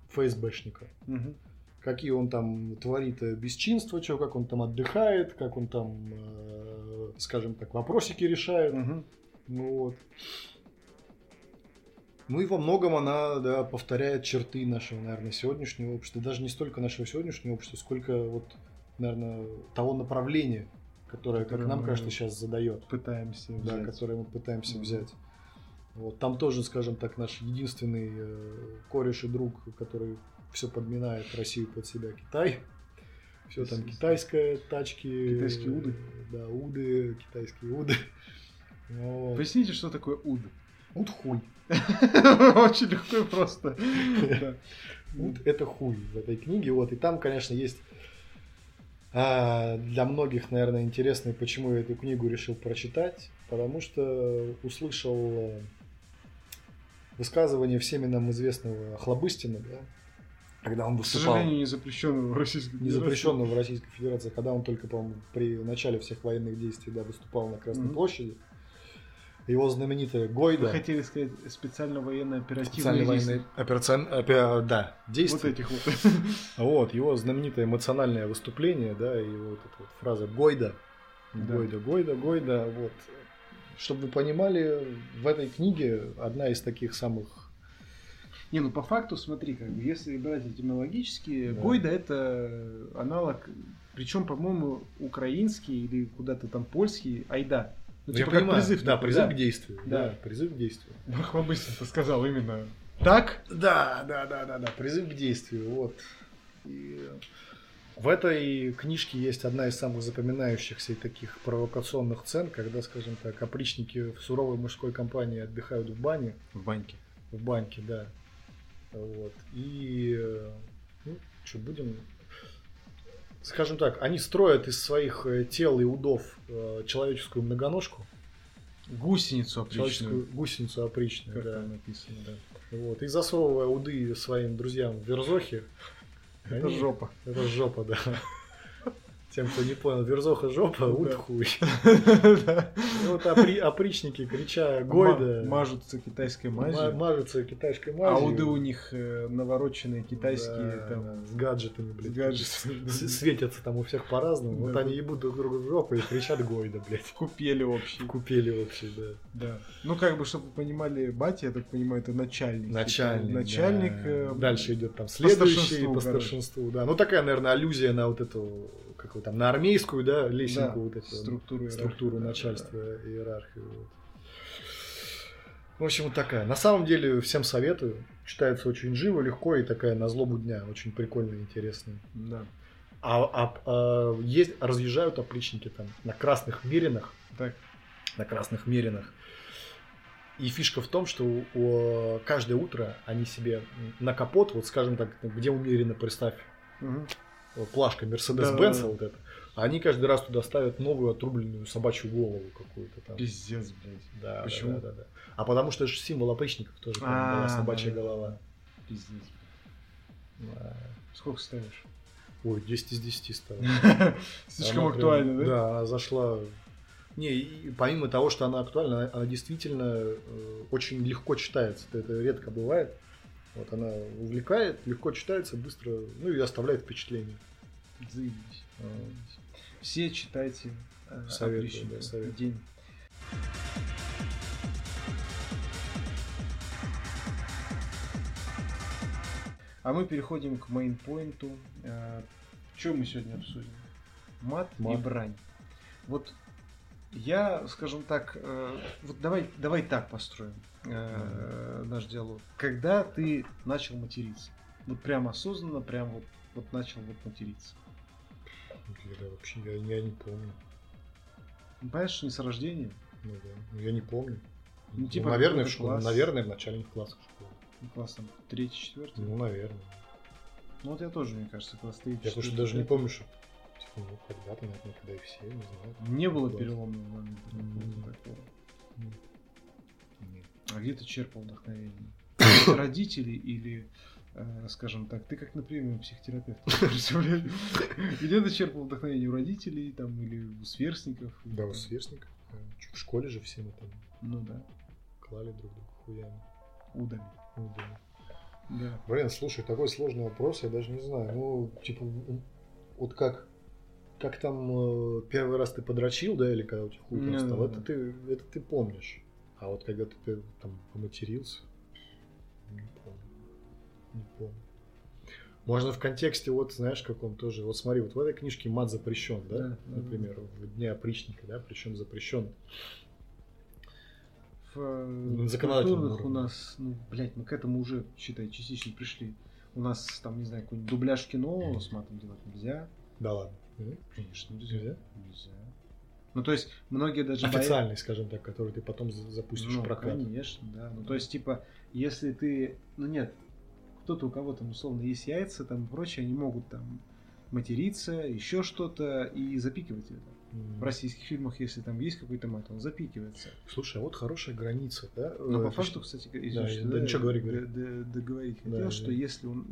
ФСБшника. Мгм. Какие он там творит э, бесчинства, что, как он там отдыхает, как он там, э, скажем так, вопросики решает. Мгм. Ну вот. Ну и во многом она, да, повторяет черты нашего, наверное, сегодняшнего общества. Даже не столько нашего сегодняшнего общества, сколько вот, наверное, того направления, которое, как нам кажется, сейчас задает. Пытаемся Да, взять. которое мы пытаемся Мгм. взять. Вот. Там тоже, скажем так, наш единственный э, кореш и друг, который все подминает Россию под себя, Китай. Все там китайская, тачки. Китайские уды. Да, уды, китайские уды. Вот. Поясните, что такое уд. Уд хуй. Очень легко и просто. Уд это хуй в этой книге. Вот. И там, конечно, есть а, для многих, наверное, интересно, почему я эту книгу решил прочитать. Потому что услышал э, высказывание всеми нам известного Хлобыстина, да, когда он К выступал. сожалению, не запрещенного в Российской не Федерации. запрещенного в Российской Федерации, когда он только, по-моему, при начале всех военных действий да, выступал на Красной Мгм. площади. Его знаменитая Вы Гойда. хотели сказать специально военные операцион- опе- да, Вот действия. этих вот. Вот, его знаменитое эмоциональное выступление, да, и вот эта вот фраза Гойда. Да. Гойда, Гойда, Гойда. Вот. Чтобы вы понимали, в этой книге одна из таких самых... Не, ну по факту, смотри, как бы, если брать этимологически, Да. Гойда это аналог, причем, по-моему, украинский или куда-то там польский, айда. Ну, Ну, типа я как понимаю, призыв. Да, такой, призыв да. к действию. Да. Да. призыв к действию. Бахвабыстин ты сказал именно так. Да, да, да, да, да, призыв к действию, вот. И в этой книжке есть одна из самых запоминающихся и таких провокационных сцен, когда, скажем так, опричники в суровой мужской компании отдыхают в бане, В баньке. в баньке, да. Вот. И, э, ну, что, будем... Скажем так, они строят из своих э, тел и удов э, человеческую многоножку, Гусеницу опричную. человеческую гусеницу опричную, Как да. там написано, да. Вот. И засовывая уды своим друзьям в верзохи. Это они- жопа. Это жопа, да. Тем, кто не понял, верзоха жопа, уд Да. хуй. Это опри- опричники, крича Гойда. Ма- Мажутся китайской ма- мазью. мажутся китайской мазью. уды у них э, навороченные китайские, Да, там, с гаджетами, блядь. с гаджетами. Светятся там у всех по-разному. Вот Да. они ебут друг другу в жопу и кричат Гойда, блядь. купели общие. Купили вообще, да. Да. Ну, как бы, чтобы вы понимали, батя, я так понимаю, это начальник. Начальник. Начальник. да. э, Дальше идет там следующий старшинству, по старшинству, да. Ну такая, наверное, аллюзия на вот эту, как его там, на армейскую, да, Да, лесенку вот эту. структуру, структуру да, начальства, иерархию. вот. В общем, вот такая. На самом деле, всем советую. Читается очень живо, легко и такая на злобу дня. Очень прикольно и интересно. Да. Да. А, а- а есть, разъезжают опричники там на красных меринах, Так. на красных меринах. И фишка в том, что у- у- каждое утро они себе на капот, вот скажем так, где умеренно, представь, Мгм. Вот плашка Мерседес. Бенса вот эта, а они каждый раз туда ставят новую отрубленную собачью голову какую-то там. Пиздец, блядь. Да, Почему? Да, да, да. А потому что это же символ опричников тоже, там А, была собачья да-да-да. голова. Пиздец. Да. Сколько ставишь? Ой, 10 из 10 стало. Слишком актуально, да? Да, она зашла. Не, и помимо того, что она актуальна, она, она действительно э, очень легко читается. Это редко бывает. Вот она увлекает, легко читается, быстро, ну и оставляет впечатление. Заебись. Все читайте э, Советую, да, советую. День. А мы переходим к мейнпоинту. Что мы сегодня обсудим? Мат, и Мат. брань. Вот я, скажем так, э, вот давай, давай так построим э, наш диалог. Когда ты начал материться? Вот прям осознанно, прям вот, вот начал вот материться. Я вообще я, я не помню. Понимаешь, не с рождения? Ну, да. Ну, я не помню. Ну, Ну, типа, наверное, в школе, класс. наверное, в начальных классах школы. Ну, класс там третий, четвертый. Ну, наверное. Ну вот я тоже, мне кажется, класс третий. Я потому что даже не помню, что ну, когда-то, наверное, когда и все, не знаю. Не было переломного момента Мгм. такого. Нет. А где ты черпал вдохновение? Родители или, э, скажем так, ты как, например, психотерапевт? Где ты черпал вдохновение? У родителей там или у сверстников? Да, у сверстников. В школе же все мы там Ну да, клали друг друга хуями. удами. Ну, да. Блин, слушай, такой сложный вопрос, я даже не знаю. Ну, типа, вот как, как там э, первый раз ты подрочил, да, или когда у тебя хуй там стал, да, это, да. ты, это ты помнишь. А вот когда ты, ты там поматерился, не помню. Не помню. Можно в контексте, вот знаешь, каком тоже. Вот смотри, вот в этой книжке мат запрещен, да? Да, да, Например, в Дне опричника, да, причем запрещен. В э, На законодательном культурных у нас, ну, блядь, мы к этому уже, считай, частично пришли. У нас там, не знаю, какой-нибудь дубляж кино с матом делать нельзя. Да ладно. Конечно, нельзя. Нельзя? Нельзя. Ну, то есть, многие даже боя- Официальный, скажем так, который ты потом за- запустишь Ну, в прокат. конечно, да. Ну, то есть, типа, если ты... Ну, нет, кто-то, у кого там, условно, есть яйца там и прочее, они могут там материться, еще что-то и запикивать это. В российских фильмах, если там есть какой-то мат, он запикивается. Слушай, а вот хорошая граница, да? Но Э, по ты факту, кстати, Да, извините, да, ничего, говори, говори. договорить Да, хотел, да. что если он,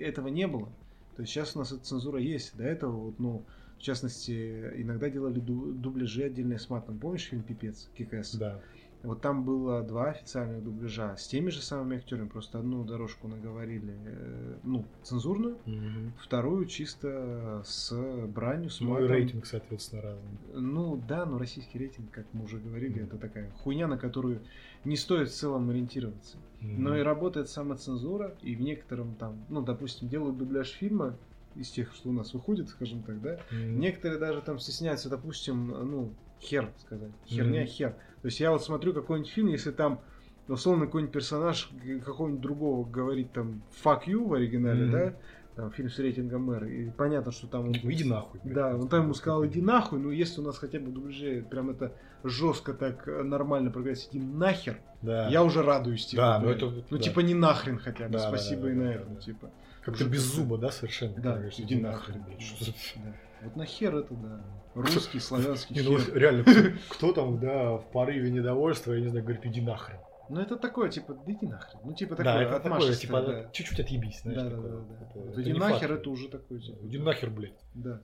этого не было, то есть сейчас у нас эта цензура есть. До этого, вот, ну, в частности, иногда делали ду- дубляжи отдельные с матом. Помнишь фильм «Пипец» Кикэс? Да. Вот там было два официальных дубляжа с теми же самыми актерами, просто одну дорожку наговорили, э, ну, цензурную, Мгм. вторую чисто с бранью, с Ну и матом. рейтинг, соответственно, разный. Ну да, но российский рейтинг, как мы уже говорили, это такая хуйня, на которую не стоит в целом ориентироваться. Но и работает самоцензура, и в некотором там, ну, допустим, делают дубляж фильма из тех, что у нас выходит, скажем так, да, Мгм. Некоторые даже там стесняются, допустим, ну, хер сказать. Херня, Мгм. хер. То есть я вот смотрю какой-нибудь фильм, если там условно какой-нибудь персонаж какого-нибудь другого говорит там fuck you в оригинале, Мгм. да, там фильм с рейтингом R, и понятно, что там он... Ну, иди нахуй. блядь. Да, он там ему сказал, иди нахуй, но если у нас хотя бы в дубляже прям это жестко так э, нормально проговорить, иди нахер, Да. я уже радуюсь тебе. Да, ну это Ну да. типа не нахрен хотя бы, Да, спасибо да, и да, на да, этом, да. типа. Как-то без зуба, да, совершенно. Да, говоришь, иди нахрен, блядь. Что за- Да. Вот нахер это, да. Русский, славянский Не, ну хер. реально, кто, там, да, в порыве недовольства, я не знаю, говорит, иди нахрен. Ну это такое, типа, да иди нахрен. Ну типа Да, такое, это такое, типа, да. чуть-чуть отъебись, знаешь. Да, да, такое. да, да. Вот это иди нахер, это уже такой, типа. Иди нахер, блядь. Да.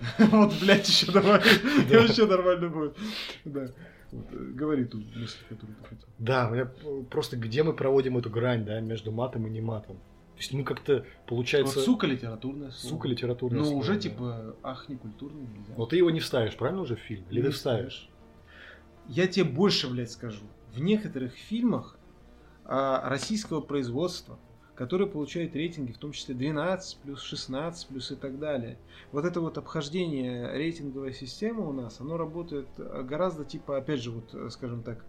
Вот, блядь, еще нормально. Вообще нормально будет. Да. Вот, э, Говори ту мысль, которую ты хотел. Да, у меня просто где мы проводим эту грань, да, между матом и не матом. То есть мы как-то, получается, Вот сука литературная сука литературная. Ну, слово, уже да. типа, ах, не культурный нельзя. Но ты его не вставишь, правильно уже в фильм? Или Не ты вставишь? Я тебе больше, блядь, скажу. В некоторых фильмах а, российского производства, которые получают рейтинги, в том числе 12 плюс 16 плюс и так далее. Вот это вот обхождение рейтинговой системы у нас, оно работает гораздо типа, опять же, вот, скажем так,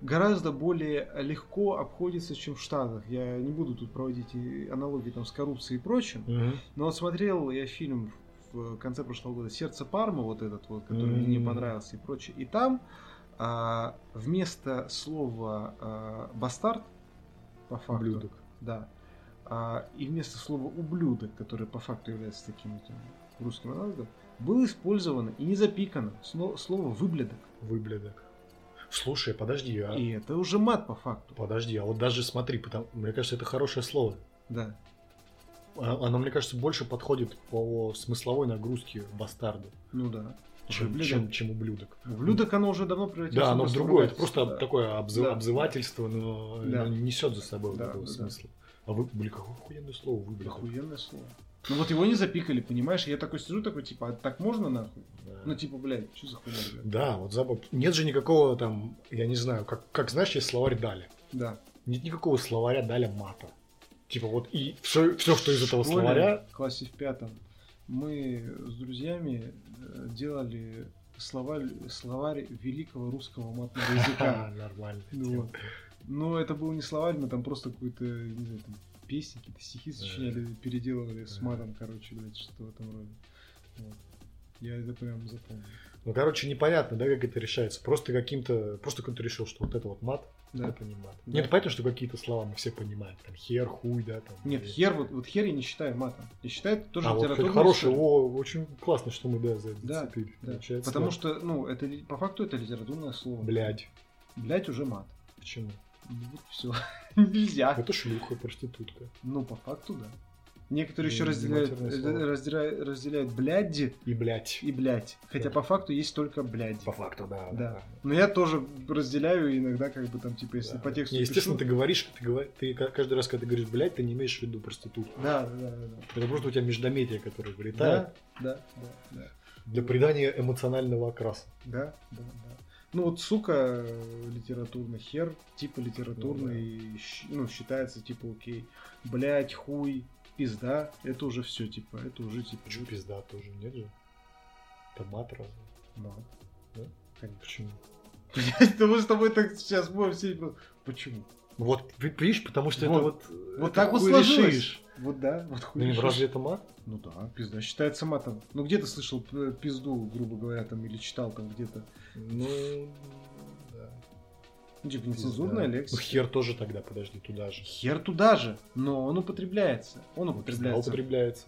гораздо более легко обходится, чем в Штатах. Я не буду тут проводить аналогии там с коррупцией и прочим, Мгм. но вот смотрел я фильм в конце прошлого года «Сердце Пармы», вот этот вот, который мне не понравился и прочее. И там а, вместо слова а, «бастард», по факту, Ублюдок. да, а, и вместо слова «ублюдок», которое по факту является таким этим русским аналогом, было использовано и не запикано слово «выблядок». Выблядок. Слушай, подожди, а... И это уже мат по факту. Подожди, а вот даже смотри, потому... мне кажется, это хорошее слово. Да. А- Оно, мне кажется, больше подходит по смысловой нагрузке бастарду, Ну да. чем, Выблядок. чем, чем ублюдок. Ублюдок, оно уже давно превратилось Да, оно другое. Это просто да. такое обзы- Да. обзывательство, но, Да. несет за собой вот Да, этого да. смысла. А вы, блин, какое охуенное слово выблядок. Охуенное слово. Ну вот его не запикали, понимаешь? Я такой сижу, такой, типа, а так можно нахуй? Ну типа, блядь, что за хуйня, блядь? Да, вот забавно. Нет же никакого там, я не знаю, как, как знаешь, есть словарь Даля. Да. Нет никакого словаря Даля мата. Типа вот и все, все что из этого школе, словаря, В классе в пятом мы с друзьями э, делали словарь, словарь великого русского матного языка. нормально. Ну вот. Но это был не словарь, мы там просто какой-то, не знаю, там песни, какие-то стихи сочиняли, переделывали с матом, короче, блядь, что-то в этом роде. Вот. Я это прям запомнил. Ну, короче, непонятно, да, как это решается. Просто каким-то, просто кто-то решил, что вот это вот мат, Да. это не мат. Да. Нет, понятно, что какие-то слова мы все понимаем. Там хер, хуй, да, там. Нет, и- хер, вот, вот хер я не считаю матом. Я считаю это тоже а вот литературное хороший, о, очень классно, что мы, да, за- Да, зацепили. Да, Получается, Потому что, ну, это по факту это литературное слово. Блядь, Блять уже мат. почему? Ну вот все. Нельзя. Это шлюха, проститутка. Ну, по факту, да. Некоторые еще Не- не разделяют, э, раздира- разделяют бляди И блядь. и блядь. Хотя Да. по факту есть только бляди. По факту, да. Да. Но я тоже разделяю иногда, как бы там, типа, если Да. по тексту Не, естественно, пишу- ты говоришь, ты, говор- ты ка- каждый раз, когда ты говоришь, блядь, ты не имеешь в виду проститутку. Да, да, да, да. Это просто у тебя междометие, которое вылетает Да, да, да, да. для придания эмоционального окраса. Да, да, да. Ну вот, сука, литературный хер, типа литературный, щ- ну, считается, типа, окей. Блять, хуй, пизда, это уже все, типа, это уже, типа, вот, пизда тоже, нет же? Это мат разве? ну, Да? Конечно. Почему? Блять, да мы с тобой так сейчас будем сидеть, просто, почему? Вот, ви- видишь, потому что Вот. это вот... Вот это так вот сложилось. решишь. Вот да, вот хуй Ну, решишь. разве это мат? Ну да, пизда считается матом. Ну где ты слышал п- пизду, грубо говоря, там, или читал там где-то? Ну, да. Ну, типа, нецензурная Пизда. лексика. Ну, хер тоже тогда, подожди, туда же. Хер туда же, но он употребляется. Он употребляется. употребляется.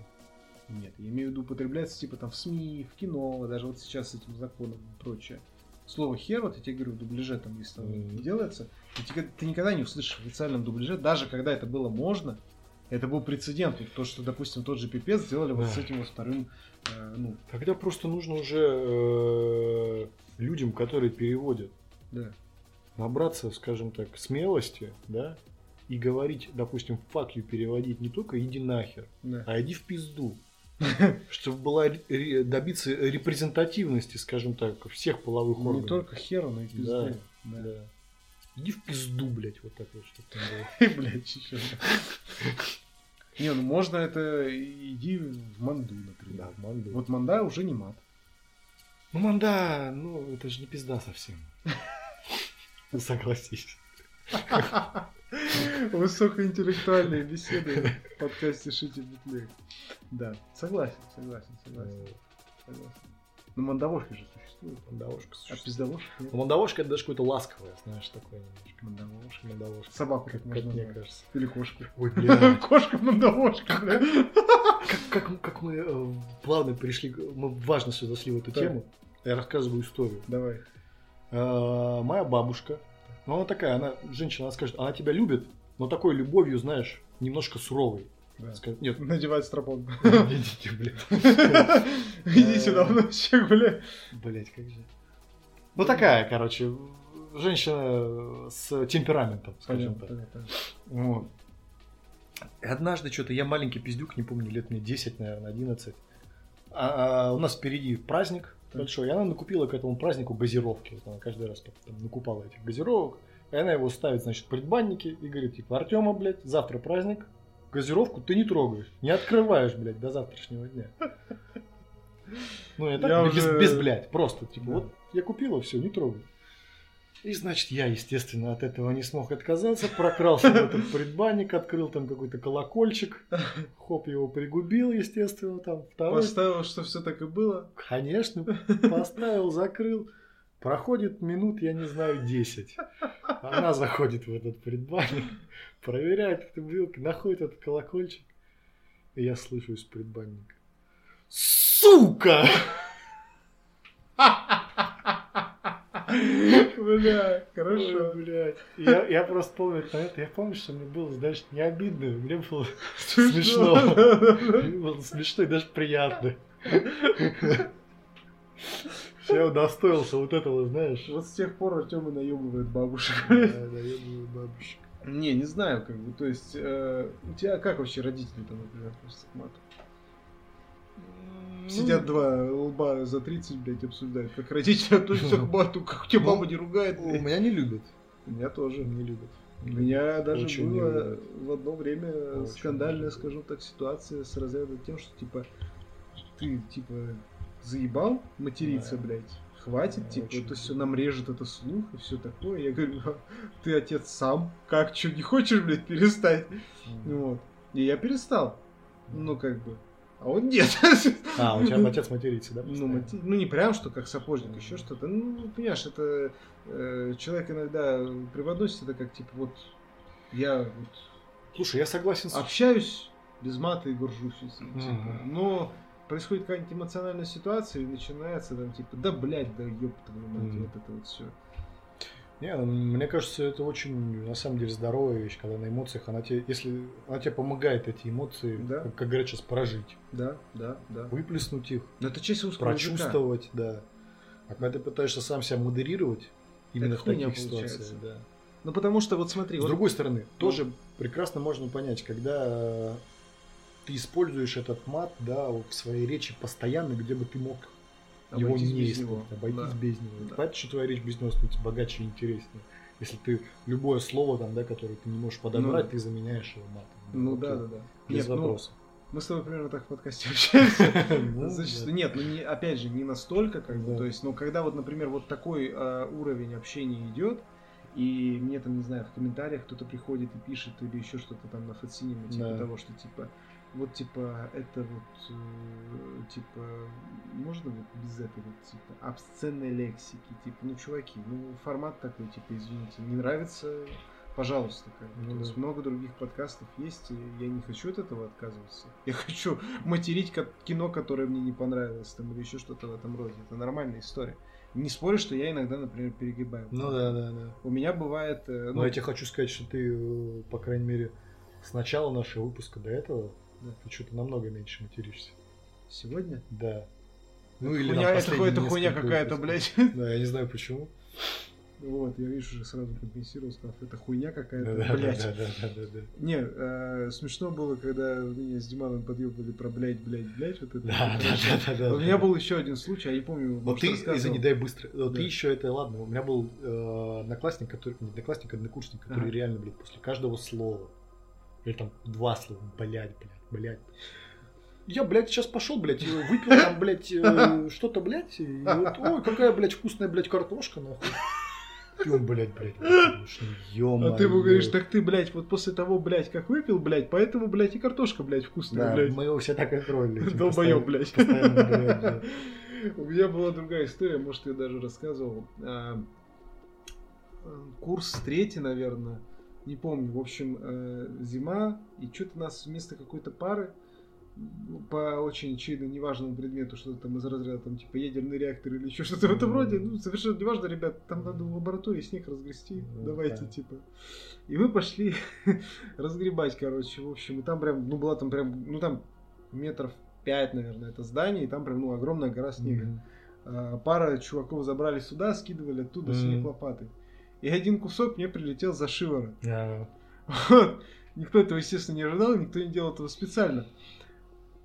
Нет, я имею в виду употребляется типа там в СМИ, в кино, даже вот сейчас с этим законом и прочее. Слово хер, вот я тебе говорю, в дубляже там, если там Мгм. делается, ты, ты никогда не услышишь в официальном дубляже, даже когда это было можно, это был прецедент. Вот то, что, допустим, тот же пипец сделали вот Да. с этим вот вторым, э, ну, Тогда просто нужно уже э, людям, которые переводят, да. Набраться, скажем так, смелости, да, и говорить, допустим, fuck you переводить не только иди нахер, да. а иди в пизду. Чтобы была добиться репрезентативности, скажем так, всех половых Не органов. только хера, но и пизды. Да. Да. Иди в пизду, блядь, вот так вот, чтобы там было. Блять, еще. Не, ну можно это иди в манду, например. Да, манду. Вот манда уже не мат. Ну, манда, ну, это же не пизда совсем. Ну, согласись. Высокоинтеллектуальные беседы в подкасте Шити Бутлег. Да, согласен, согласен, согласен, Э, согласен. Но мандавошка же существует. Мандавошка А существует. пиздавошка нет? Ну, мандавошка это даже какое-то ласковое, знаешь, такое немножко. Мандавошка. Мандавошка. Собаку Как, можно мне кажется. Или кошку. Ой, бля. Кошка мандавошка, бля. Как, как, как мы э, плавно пришли, к- мы важно все зашли в эту тему. Я рассказываю историю. Давай. Э, моя бабушка Ну, она такая, она, женщина, она скажет, она тебя любит, но такой любовью, знаешь, немножко суровой. Да. Скажет, нет, Надевать стропон. идите, блядь. Иди сюда, внучек, бля. Блять, как же. Ну такая, короче, женщина с темпераментом, скажем так. Вот. И однажды что-то, я маленький пиздюк, не помню, лет мне 10, наверное, 11. А, а у нас впереди праздник. Большой, и она накупила к этому празднику газировки. Вот она каждый раз там, накупала этих газировок. И она его ставит, значит, в предбаннике и говорит, типа, Артема, блядь, завтра праздник, газировку ты не трогаешь, не открываешь, блядь, до завтрашнего дня. Ну, я так, Я без, уже- без, блядь, просто, типа, Да. вот я купила, все, не трогай. И, значит, я, естественно, от этого не смог отказаться, прокрался в этот предбанник, открыл там какой-то колокольчик, хоп, его пригубил, естественно, там, второй, Поставил, что все так и было. конечно, поставил, закрыл. Проходит минут, я не знаю, 10. Она заходит в этот предбанник, проверяет эту бутылку, находит этот колокольчик. И я слышу из предбанника. Сука! Бля, хорошо. Ой, блядь. Я, я просто помню этот момент, я помню, что мне было, знаешь, не обидно, мне было смешно. Мне было смешно и даже приятно. Я удостоился вот этого, знаешь. Вот с тех пор Артем и наебывает бабушек. Да, наебываю бабушек. Не, не знаю, как бы, то есть, э, у тебя как вообще родители там, например, относятся к мату? Сидят два лба за 30, блядь, обсуждают, как родители относятся к мату, как у тебя Ну, мама не ругает, У меня не любят. Меня тоже. Не любят. У меня даже Очень было в одно время Очень скандальная, скажем так, ситуация с разряда тем, что типа ты типа заебал материться, Да. блядь. Хватит, Да, типа, очень это все нам режет это слух и все такое. Я говорю, «А ты отец сам, как, что, не хочешь, блядь, перестать? Вот. И я перестал. Ну, как бы. А он нет. А, у тебя отец матерится, да? Ну, мати- ну, не прям, что как сапожник, еще что-то. Ну, понимаешь, это э, человек иногда преподносит это как, типа, вот я вот Слушай, я согласен с... общаюсь без мата и горжусь типа. Мгм. Но происходит какая-нибудь эмоциональная ситуация, и начинается там, типа, да, блядь, да ёб твою мать, Мгм. вот это вот все. Не, ну, мне кажется, это очень, на самом деле, здоровая вещь, когда на эмоциях, она тебе, если она тебе помогает эти эмоции, Да. как, как говорят сейчас, прожить, Да, да, да. выплеснуть их, Но это часть русского языка. прочувствовать, да. А когда ты пытаешься сам себя модерировать, именно Это в таких получается. ситуациях, да. Ну, потому что, вот смотри, С вот- другой стороны, тоже прекрасно можно понять, когда э, ты используешь этот мат, да, в своей речи постоянно, где бы ты мог его не него. обойтись Да. без него. Да. Понятно, что твоя речь без него становится богаче и интереснее. Если ты любое слово, там, да, которое ты не можешь подобрать, Ну, ты заменяешь его матом. Ну да, да, да. Без Нет, ну, вопросов. мы с тобой примерно так в подкасте общаемся. Ну, Зачастую. Нет, ну не, опять же, не настолько, как бы, то есть, но когда вот, например, вот такой а, уровень общения идет, и мне там, не знаю, в комментариях кто-то приходит и пишет или еще что-то там на фотсинеме, типа того, что типа, вот типа, это вот, э, типа, можно вот без этой вот, типа, обсценной лексики, типа, ну, чуваки, ну, формат такой, типа, извините, не нравится, пожалуйста, как бы. Ну То да. много других подкастов есть, и я не хочу от этого отказываться. Я хочу материть кино, которое мне не понравилось, там, или еще что-то в этом роде. Это нормальная история. Не спорю, что я иногда, например, перегибаю. Ну да, да, да. У меня бывает... э, Но я тебе хочу сказать, что ты, э, по крайней мере, с начала нашего выпуска до этого, Да. ты что-то намного меньше материшься. Сегодня? Да. Ну хуйня, там это, последние это хуйня какая-то, блядь. Да, я не знаю почему. Вот, я, видишь, уже сразу компенсировал, сказав, это хуйня какая-то, да, да, блядь. да, да, да, да, да. Не, э, смешно было, когда меня с Диманом подъебали про блядь, блядь, блядь, вот это. Да, да, да, да, да. У меня был еще один случай, я не помню, Вот может, ты, рассказывал. извини, дай быстро. Вот Да. Ты еще это, ладно, у меня был э, одноклассник, который, не одноклассник, а однокурсник, который Ага. реально, блядь, после каждого слова, или там два слова, блядь, блядь, блядь. Я, блядь, сейчас пошел, блядь, выпил там, блядь, э, что-то, блядь, и вот, ой, какая, блядь, вкусная, блядь, картошка, нахуй. И он, блядь, блядь, ну, А ты ему говоришь, так ты, блядь, вот после того, блядь, как выпил, блядь, поэтому, блядь, и картошка, блядь, вкусная, Да, блядь. мы его все так и троллили. типа, Долбоёб, блядь. блядь. У меня была другая история, может, я даже рассказывал. А, Курс третий, наверное, не помню. В общем, э, зима, и что-то нас вместо какой-то пары по очень очевидно неважному предмету, что-то там из разряда там типа ядерный реактор или еще что-то в этом роде. Ну, совершенно неважно, ребят, там надо в лаборатории снег разгрести. Ну, Давайте, да. типа. И мы пошли разгребать, короче, в общем. И там прям, ну, была там прям, ну, там метров пять, наверное, это здание, и там прям, ну, огромная гора снега. А, Пара чуваков забрали сюда, скидывали оттуда снег лопатой. И один кусок мне прилетел за шиворот. А, Вот. Никто этого, естественно, не ожидал, никто не делал этого специально.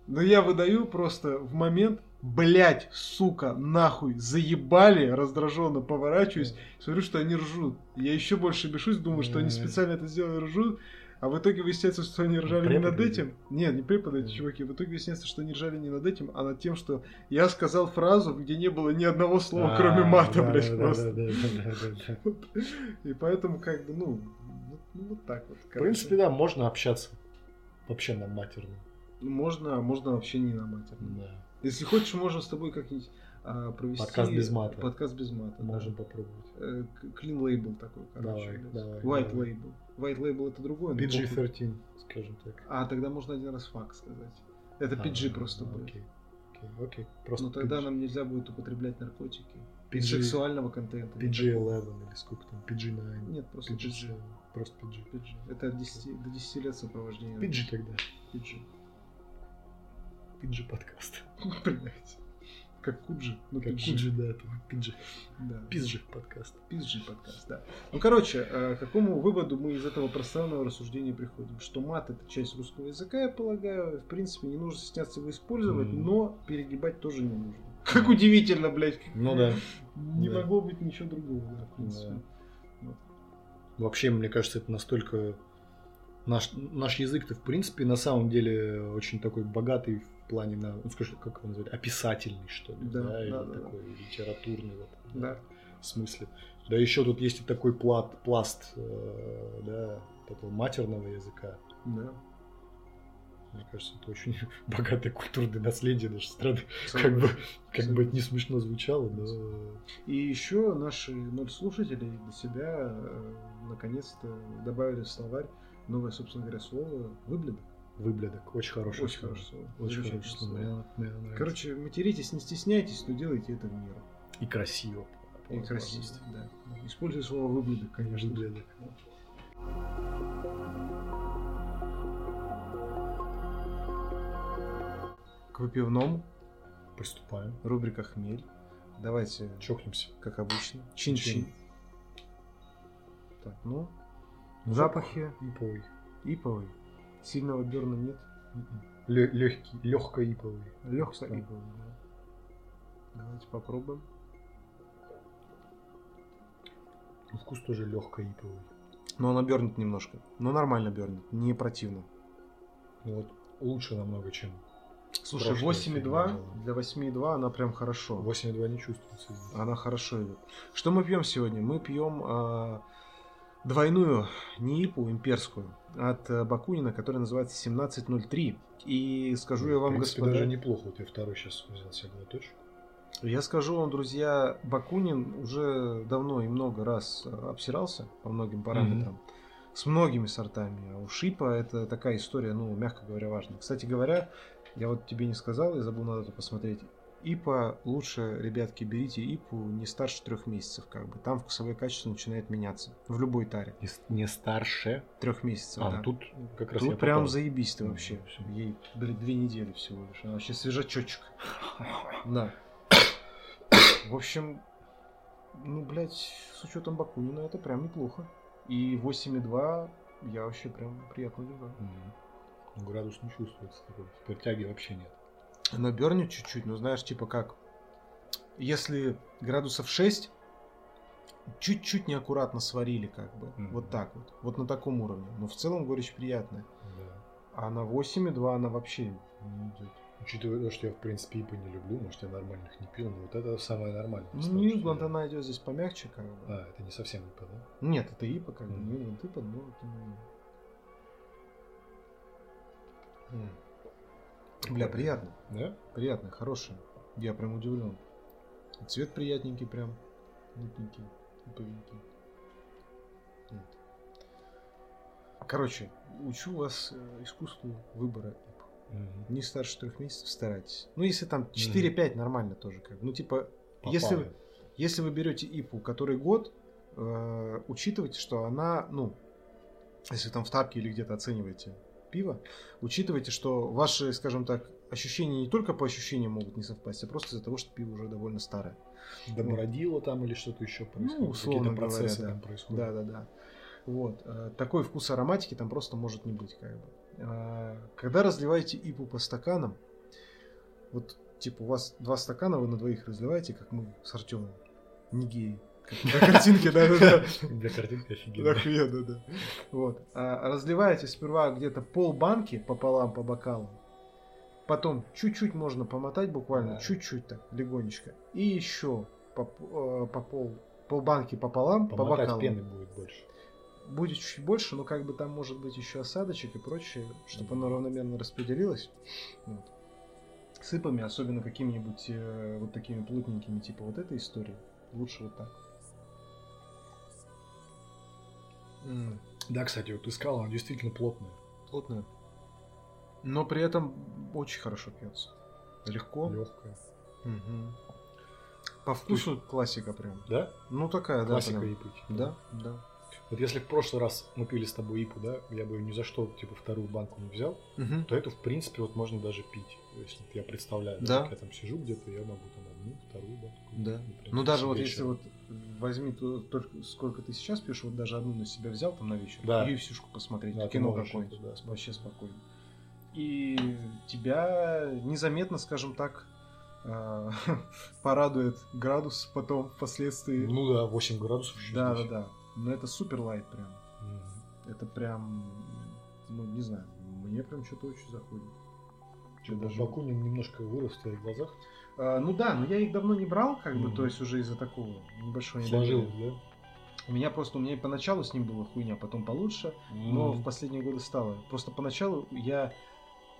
Но я выдаю просто в момент, блять, сука, нахуй, заебали, раздраженно поворачиваюсь, смотрю, что они ржут. Я еще больше бешусь, думаю, что они специально это сделали, ржут. А в итоге выясняется, что они ржали не над этим. Нет, не преподы эти чуваки. В итоге выясняется, что они ржали не над этим, а над тем, что я сказал фразу, где не было ни одного слова, кроме а, мата, да, блядь, да, просто. да. И поэтому, как бы, ну, вот, ну, вот так вот. В принципе, да, можно общаться. Вообще на матерном. Можно, а можно вообще не на матерном. Да. Если хочешь, можем с тобой как-нибудь провести... Подкаст без мата. Подкаст без мата, да. Можем попробовать. Э, Clean label такой, короче. Давай, давай, White давай. label. White label это другое. но похуй. PG-13, скажем так. А, тогда можно один раз факт сказать. Это PG А, просто будет. Окей, окей, окей. Просто Но тогда PG. нам нельзя будет употреблять наркотики. PG Сексуального контента. PG-11 или сколько там, PG-9. Нет, просто PG. PG. Просто PG. PG. Это от 10, до 10 лет сопровождения. PG тогда. PG. PG подкаст. Блять. Как Куджи. Ну, Как PG. PG, да, это PG. Да. PG подкаст. PG подкаст, да. Ну, короче, э, к какому выводу мы из этого пространного рассуждения приходим? Что мат это часть русского языка, я полагаю. В принципе, не нужно стесняться его использовать, Мгм. но перегибать тоже не нужно. Как удивительно, блядь. Ну да. Не Да. могло быть ничего другого, да, в принципе. Вообще, мне кажется, это настолько... Наш, наш язык-то, в принципе, на самом деле очень такой богатый в плане, на, ну, скажем, как его назвать, описательный, что ли, Да, да, или да, да, такой литературный в этом Да. смысле. Да еще тут есть и такой плат, пласт, э, да, этого матерного языка. Да. Мне кажется, это очень богатое культурное наследие нашей страны. Как бы, как бы это не смешно звучало, но... И еще наши ноль слушателей для себя э, наконец-то добавили в словарь новое, собственно говоря, слово выблядок. Выблядок. Очень хорошее Очень слово. хорошее слово. Очень хорошее слово. Мне- мне нравится. Короче, материтесь, не стесняйтесь, но делайте это в меру. И красиво. И красиво, да. Используй слово выблядок, конечно. Выблядок. К выпивному, Приступаем. рубрика «Хмель». Давайте, Чокнемся. как обычно, чин-чин. Чин. Так, ну, запахи Иповый. иповый. Сильного берна нет. Легкий, легко иповый. Легко иповый, да. Давайте попробуем. Ну, Вкус тоже легко иповый. Но она бернет немножко. Но нормально бернет, не противно. Ну вот лучше намного, чем Слушай, Прошлое 8,2 фигня для 8,2 она прям хорошо. 8,2 не чувствуется. здесь. Она хорошо идет. Что мы пьем сегодня? Мы пьем а, двойную неипу имперскую от а, Бакунина, которая называется 1703. И скажу я вам, В принципе, господа, даже неплохо. Вот я второй сейчас взял себе глоточек. я скажу вам, друзья, Бакунин уже давно и много раз а, обсирался по многим параметрам. С многими сортами. А у Шипа это такая история, ну, мягко говоря, важная. Кстати говоря, я вот тебе не сказал, я забыл, надо это посмотреть. ИПа лучше, ребятки, берите ИПу не старше трех месяцев, как бы. Там вкусовое качество начинает меняться. В любой таре. Не, не старше. Трех месяцев, А, да. тут как раз Тут прям попал. заебись ты Ну, вообще. Ей, блин, две недели всего лишь. Она вообще свежачочек. Да. В общем, ну, блядь, с учетом Бакунина это прям неплохо. И 8,2 я вообще прям приятно удивлен. Ну, Градус не чувствуется такой. Теперь тяги вообще нет. Она бернет чуть-чуть, но знаешь, типа как, если градусов 6, чуть-чуть неаккуратно сварили, как бы. Мгм. Вот так вот. Вот на таком уровне. Но в целом горечь приятная. Да. А на 8,2 она вообще не идет. Учитывая то, что я в принципе ипы не люблю, может я нормальных не пил, но вот это самое нормальное. Ну, Нью-Ингланд что она идет здесь помягче, как бы. А, это не совсем ипа, да? Нет, это ИПа, как бы. Мгм. Нью-Ингланд ИПа, но это не-. Бля, приятно. Да? Приятно, хорошее. Я прям удивлен. Цвет приятненький прям. Мутненький. Иповенький. Вот. Короче, учу вас э, искусству выбора ип. Мгм. Не старше трех месяцев старайтесь. Ну, если там 4-5, нормально тоже. Как. Ну, типа, если, вы- Попали. если вы берете ИПу, который год, э, учитывайте, что она, ну, если там в тапке или где-то оцениваете пиво, учитывайте, что ваши, скажем так, ощущения не только по ощущениям могут не совпасть, а просто из-за того, что пиво уже довольно старое. Добродило там или что-то еще происходит? Ну, условно Какие-то процессы говоря, там да. происходят. Да, да, да. Вот. э, Такой вкус ароматики там просто может не быть, как бы. Э, Когда разливаете ипу по стаканам, вот, типа, у вас два стакана, вы на двоих разливаете, как мы с Артемом. Не геи. Как на картинке, да-да-да. Для картинки офигенно. Охуенно, да. Вот. А разливаете сперва где-то пол банки пополам по бокалу. Потом чуть-чуть можно помотать буквально, Да. чуть-чуть так, легонечко. И еще по, э, по пол, полбанки пополам по бокалу. пены будет больше. Будет чуть больше, но как бы там может быть еще осадочек и прочее, чтобы оно равномерно распределилось. Вот. С ипами, особенно какими-нибудь э, вот такими плотненькими, типа вот этой истории, лучше вот так. Да, кстати, вот искал, она действительно плотная. Плотная. Но при этом очень хорошо пьется. Легко. Легкая. Мгм. По вкусу классика прям. Да? Ну такая, Классика да. прям. ипы. Да, да. Вот если в прошлый раз мы пили с тобой ипу, да, я бы ни за что, типа, вторую банку не взял, Мгм. то эту, в принципе, вот можно даже пить. Если я представляю, Да. как я там сижу где-то, я могу там одну, вторую банку. Да. например, Ну даже вот если вот возьми то, только сколько ты сейчас пьешь, вот даже одну на себя взял там на вечер, Да. и сюшку посмотреть, Да, кино какое-нибудь, да, вообще спокойно. И тебя незаметно, скажем так, а, порадует градус потом впоследствии. Ну да, 8 градусов да, да, да. Но это супер лайт прям. Мгм. Это прям, ну не знаю, мне прям что-то очень заходит. Чё, даже- Бакунин немножко вырос в твоих глазах. А, ну да, но я их давно не брал, как бы, то есть уже из-за такого небольшого недоверия. да? У меня просто, у меня и поначалу с ним было хуйня, потом получше, но в последние годы стало. Просто поначалу я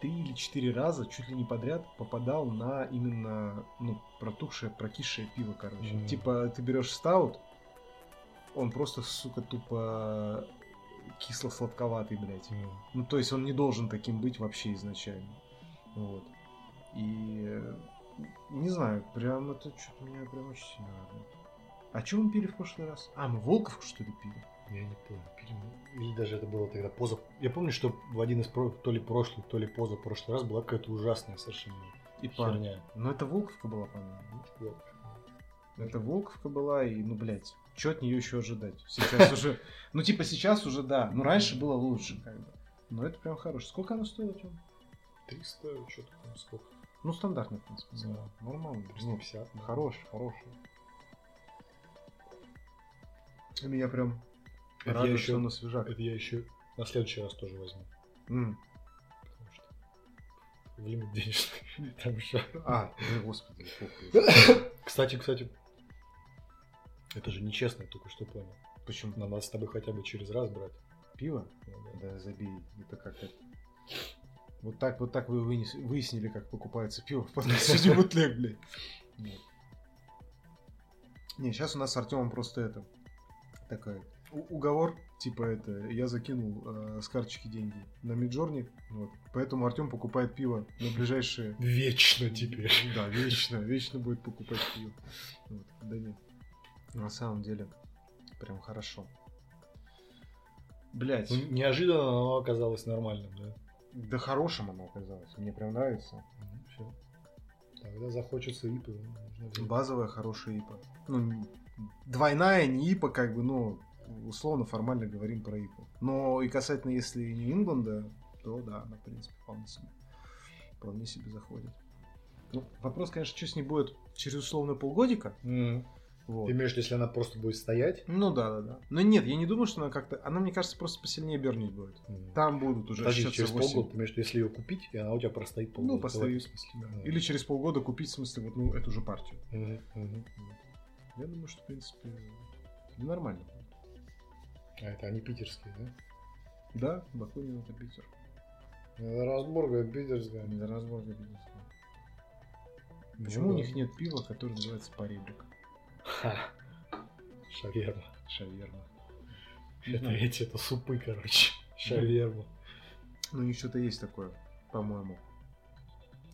три или четыре раза чуть ли не подряд попадал на именно, ну, протухшее, прокисшее пиво, короче. Типа, ты берешь стаут, он просто, сука, тупо кисло-сладковатый, блядь. Ну, то есть он не должен таким быть вообще изначально. Вот. И э, не знаю, прям это что-то меня прям очень сильно радует. А что мы пили в прошлый раз? А, мы Волковку, что ли, пили? Я не помню, пили мы- Или даже это было тогда поза... Я помню, что в один из про- то ли прошлый, то ли поза прошлый раз была какая-то ужасная совершенно И пар. херня. Но это Волковка была, по-моему. Это Волковка была, и, ну, блядь, что от нее еще ожидать? Сейчас уже... Ну, типа, сейчас уже, да. Но раньше было лучше, как бы. Но это прям хорошо. Сколько оно стоило, Тём? 300, что-то там, сколько? Ну, стандартно, в принципе. Да. Нормально. Ну, 350. да. Хороший, хороший. Меня прям Это я радует, еще- что оно свежак. Это я еще на следующий раз тоже возьму. М. Потому что в лимит денежный. Там еще. А, ну, господи. Кстати, кстати, это же нечестно, я только что понял. Почему? Нам надо с тобой хотя бы через раз брать. Пиво? Ну, да. Да забей, это как это. Вот так, вот так вы вынес- выяснили, как покупается пиво в подкасте бутлег, блядь. Не, сейчас у нас с Артемом просто это такая уговор, типа это, я закинул э, с карточки деньги на Миджорни, вот, поэтому Артем покупает пиво на ближайшие... Вечно теперь. Да, вечно, вечно будет покупать пиво. Вот, да нет, на самом деле прям хорошо. Блять. Ну, неожиданно оно оказалось нормальным, да? Да хорошим оно оказалось. Мне прям нравится. Ну, все. Тогда захочется взять. Базовая хорошая ипа. Ну, двойная не ипа, как бы, ну, условно, формально говорим про ипу. Но и касательно, если Нью-Ингланда, то да, она, в принципе, вполне себе, вполне себе заходит. Ну, вопрос, конечно, что с ней будет через условно полгодика. М. Вот. Ты имеешь в виду, если она просто будет стоять? Ну да, да, да. Но нет, я не думаю, что она как-то. Она, мне кажется, просто посильнее бернить будет. М. Там будут уже Подожди, через 8. полгода, ты имеешь в виду, если ее купить, и она у тебя простоит полгода. Ну, Это в смысле, да. да. Или через полгода купить, в смысле, вот, ну, эту же партию. Мгм, мгм. Я думаю, что, в принципе, ну, нормально. А это они питерские, да? Да, Бакунин это Питер. Разборга питерская. Разборка питерская. Почему у них нет пива, которое называется поребрик? Шаверма. Шаверма. Не Это знаю. эти, это супы, короче. Шаверма. Ну, у них что-то есть такое, по-моему.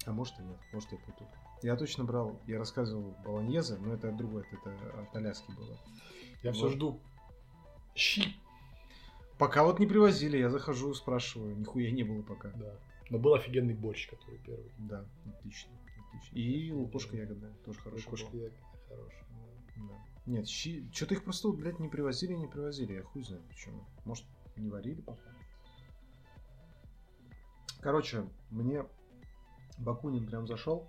А может и нет, может я путаю. Я точно брал, я рассказывал болоньезе, но это другое, это от Аляски было. Я все жду. Щи. Пока вот не привозили, я захожу, спрашиваю, нихуя не было пока. Да. Но был офигенный борщ, который первый. Да, отлично, отлично. И лукошка ягодная, тоже хорошая Кошка была. хорошая. Да. Нет, щи... Что-то их просто, блядь, не привозили, не привозили. Я хуй знает почему. Может, не варили пока. Короче, мне Бакунин прям зашел.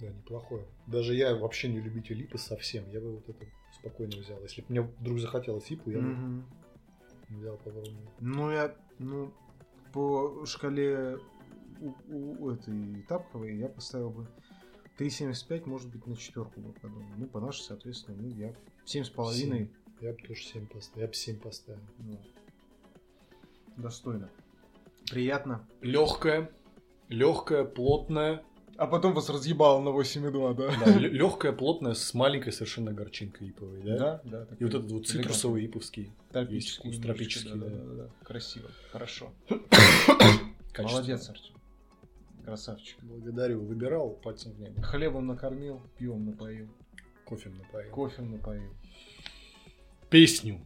Да, неплохое. Даже я вообще не любитель липы совсем. Я бы вот это спокойно взял. Если бы мне вдруг захотелось липу, я бы Мгм. взял попробовал. Ну, я, ну, по шкале у, у- у этой тапковой я поставил бы 3,75, может быть, на четверку бы подумал. Ну, по нашей, соответственно, ну, я 7,5. Я бы тоже 7 поставил. Я бы 7 поставил. Ну, достойно. Приятно. Легкая, легкая, плотная. А потом вас разъебало на 8,2, да? Да, легкая, плотная, с маленькой совершенно горчинкой иповой, да? Да, да. И вот этот вот цитрусовый иповский. Тропический, Есть вкус, тропический, да, да. да. Красиво, хорошо. Молодец, Артем. Красавчик. Благодарю. Выбирал пальцем в небо. Хлебом накормил, пьем напоил, Кофе напоил. кофе напоил. Песню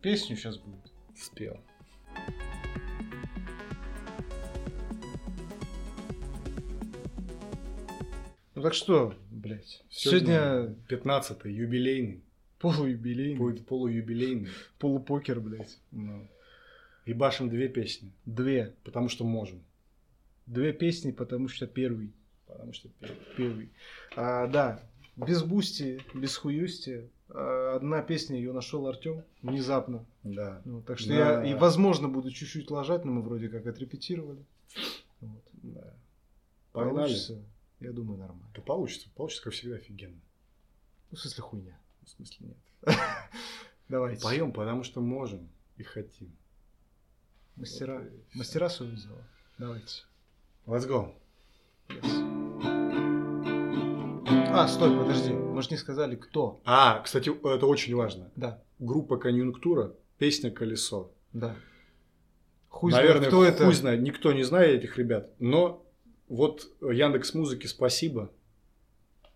Песню сейчас будет. спел. Ну так что, блядь, сегодня, 15-й, юбилейный. полуюбилейный, Будет полуюбилейный. полупокер, блядь. Ну. И башим две песни. Две. Потому что можем. Две песни, потому что первый. Потому что первый. А, да, без бусти, без хуюсти. А, одна песня ее нашел Артем внезапно. Да. Ну, так что Да. я, и возможно, буду чуть-чуть ложать, но мы вроде как отрепетировали. Вот. да. Погнали. Получится, я думаю, нормально. Да получится. Получится, как всегда, офигенно. Ну, в смысле, хуйня. В смысле, нет. Давайте. Поем, потому что можем и хотим. Мастера, мастера своего дела. Давайте. Let's go. А, стой, подожди. Мы же не сказали, кто. А, кстати, это очень важно. Да, Группа «Конъюнктура», песня «Колесо». да. Хуй Наверное, знает, кто это. хуй знает, никто не знает этих ребят. Но вот Яндекс Музыки спасибо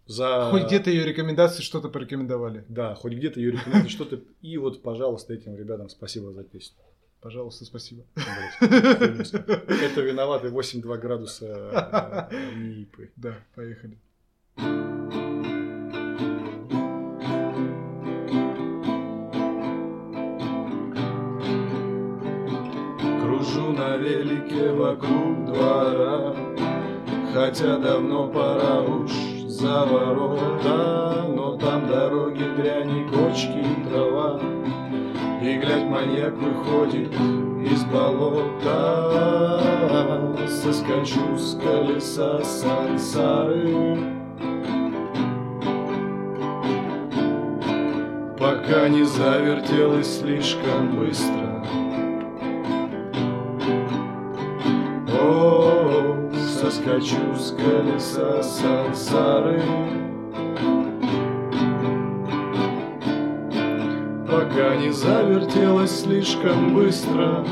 за... Хоть где-то ее рекомендации что-то порекомендовали. Да, хоть где-то ее рекомендуют что-то. И вот, пожалуйста, этим ребятам спасибо за песню. Пожалуйста, спасибо. Это виноваты 8,2 градуса э, Нипы. Да, поехали. Кружу на велике вокруг двора, Хотя давно пора уж за ворота, Но там дороги, дряни, кочки и трава, И, глядь, маньяк выходит из болота, Соскочу с колеса сансары, Пока не завертелось слишком быстро. О, соскочу с колеса сансары Пока не завертелось слишком быстро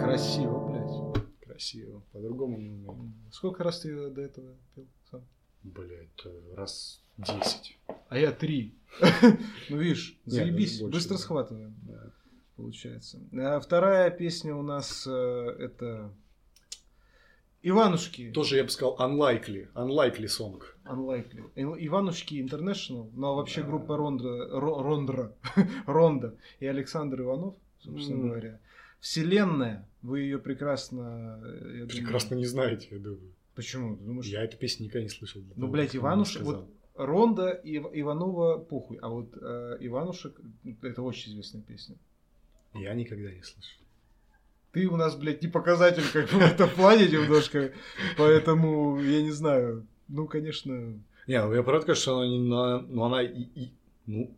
Красиво, блядь. Красиво, по-другому не умею Сколько раз ты до этого пел сам? Блять, раз десять А я три. Ну, видишь, Нет, заебись, быстро схватываем, получается. А вторая песня у нас э, это Иванушки. Тоже я бы сказал unlikely, unlikely song Unlikely. И- Иванушки International, но вообще Да. группа Ронда, Ро- Рондра, Ронда и Александр Иванов, собственно Мгм. говоря. Вселенная, вы ее прекрасно, э, я думаю- Прекрасно не знаете, я думаю Почему? Ты думаешь, Я эту песню никогда не слышал Ну, блядь, Иванушек, вот Ронда и Ив- Иванова похуй, а вот э, Иванушек это очень известная песня. Я никогда не слышал Ты у нас, блядь, не показатель как бы в этом плане немножко, поэтому я не знаю. Ну, конечно, Не, ну я правда что она не на... Ну, она и... и- ну,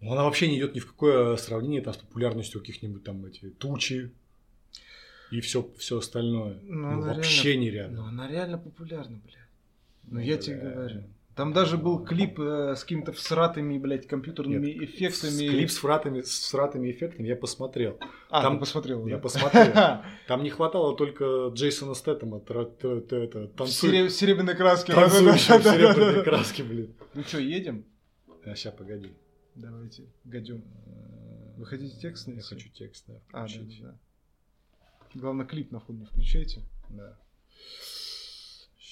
ну, она вообще не идет ни в какое сравнение там, с популярностью каких-нибудь там эти тучи и все, все остальное. Ну, Ну, она вообще реально- не рядом. ну она реально популярна, блядь. Ну, Ну, я тебе бля. говорю. Там даже был клип э, с какими-то всратыми, блядь, компьютерными Нет, эффектами. Клип с фратами, с фратами эффектами я посмотрел. А, там- посмотрел, Я да? посмотрел. Там не хватало только Джейсона Стэттема, серебряной Да-да-да. серебряной краске, блин. Ну что, едем? А, сейчас, погоди. Давайте, гадем. Вы хотите текст Я хочу текст, да, А, да, да. Главное, клип на фоне включайте. Да.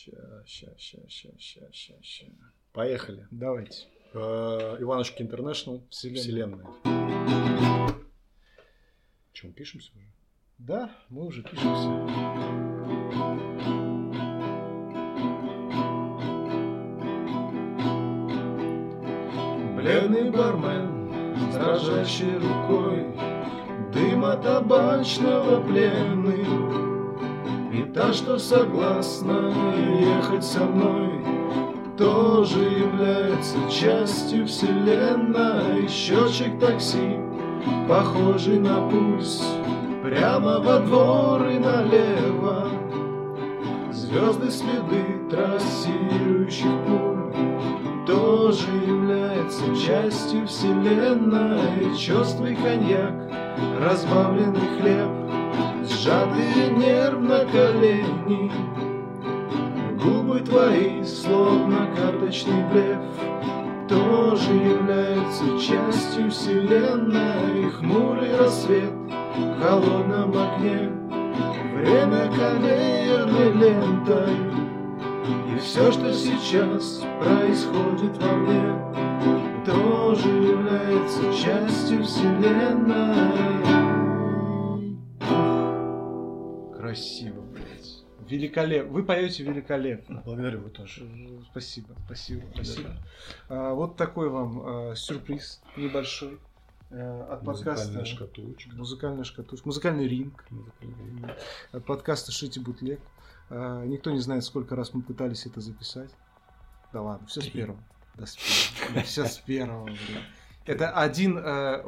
Ща, ща, ща, ща, ща, ща, ща. Поехали. Давайте. Э, Иванушки Интернешнл. Вселенная. Вселенная. Чем пишемся уже? Да, мы уже пишемся. Бледный бармен с дрожащей рукой Дыма табачного пленный И та, что согласна ехать со мной Тоже является частью вселенной. Счетчик такси, похожий на пульс Прямо во двор и налево. Звезды следы трассирующих пуль Тоже является частью вселенной. Черствый коньяк, разбавленный хлеб Сжатые нервно колени. Губы твои, словно карточный блеф Тоже является частью вселенной. Хмурый рассвет в холодном окне Время конвейерной лентой. И все, что сейчас происходит во мне Тоже является частью вселенной красиво, блядь. Великолепно. Вы поете великолепно. Благодарю, вы тоже. Спасибо, спасибо, спасибо. А, вот такой вам а, сюрприз небольшой э, от Музыкальная подкаста. Музыкальная шкатулочка. Музыкальная шкатулочка. Музыкальный ринг. Музыкальный. От подкаста Шити Бутлек. А, никто не знает, сколько раз мы пытались это записать. Да ладно, все с первого. Да, с первого. Все с первого. Это один, э,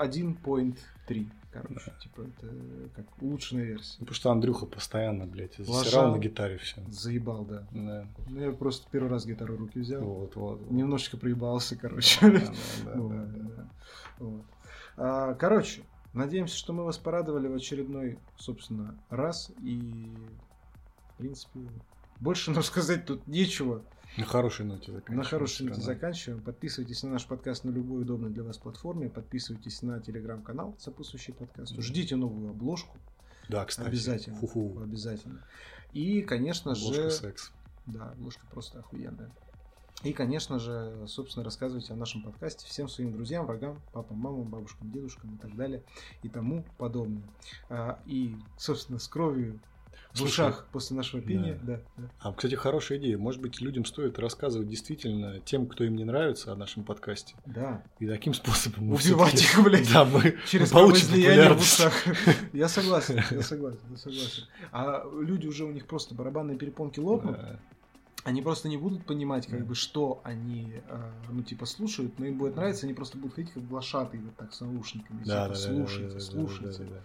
один point 3 короче. Да. Типа, это как улучшенная версия. Ну, потому что Андрюха постоянно, блядь, засирал на гитаре все. Заебал, да. да. Ну, я просто первый раз гитару в руки взял. Вот, вот. вот. Немножечко проебался, короче. Да, да, да. да, да, да. Вот. А, короче, надеемся, что мы вас порадовали в очередной, собственно, раз. И, в принципе, больше нам сказать тут нечего. На хорошей ноте заканчиваем. На хорошей ноте заканчиваем. Подписывайтесь на наш подкаст на любой удобной для вас платформе. Подписывайтесь на телеграм-канал, сопутствующий подкасту. Ждите новую обложку. Да, кстати. Обязательно. Ху-ху. Обязательно. И, конечно Ложка же... секс. Да, обложка просто охуенная. И, конечно же, собственно, рассказывайте о нашем подкасте всем своим друзьям, врагам, папам, мамам, бабушкам, дедушкам и так далее и тому подобное. А, и, собственно, с кровью в Слушай, ушах после нашего пения. Да. Да, А, кстати, хорошая идея. Может быть, людям стоит рассказывать действительно тем, кто им не нравится, о нашем подкасте. да. И таким способом Убивать их, блядь. Да, мы Через мы получим кровоизлияние в ушах. Я согласен, я согласен, я согласен. А люди уже у них просто барабанные перепонки лопнут, Да. они просто не будут понимать, как Да. бы, что они, э, ну, типа, слушают, но им будет нравиться, они просто будут ходить как глашатые вот так с наушниками. Да, типа, да, да, слушайте, да, да, слушайте. да, да, да.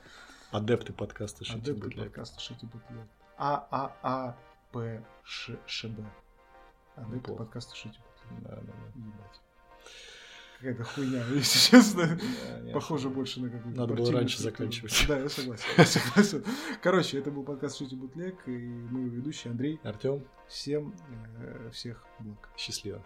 Адепты подкаста Shitty Адепты Bootleg. подкаста Shitty Bootleg. А А А П Ш Ш Б. Адепты Неплохо. подкаста Shitty Bootleg. Да, да, да. Ебать. Какая-то хуйня, если честно. Да, Похоже больше на какую-то Надо было раньше структуру. заканчивать. Да, я согласен. Я согласен. Короче, это был подкаст Шити Бутлег, и мы его ведущий Андрей. Артем, Всем э, всех благ. счастливо.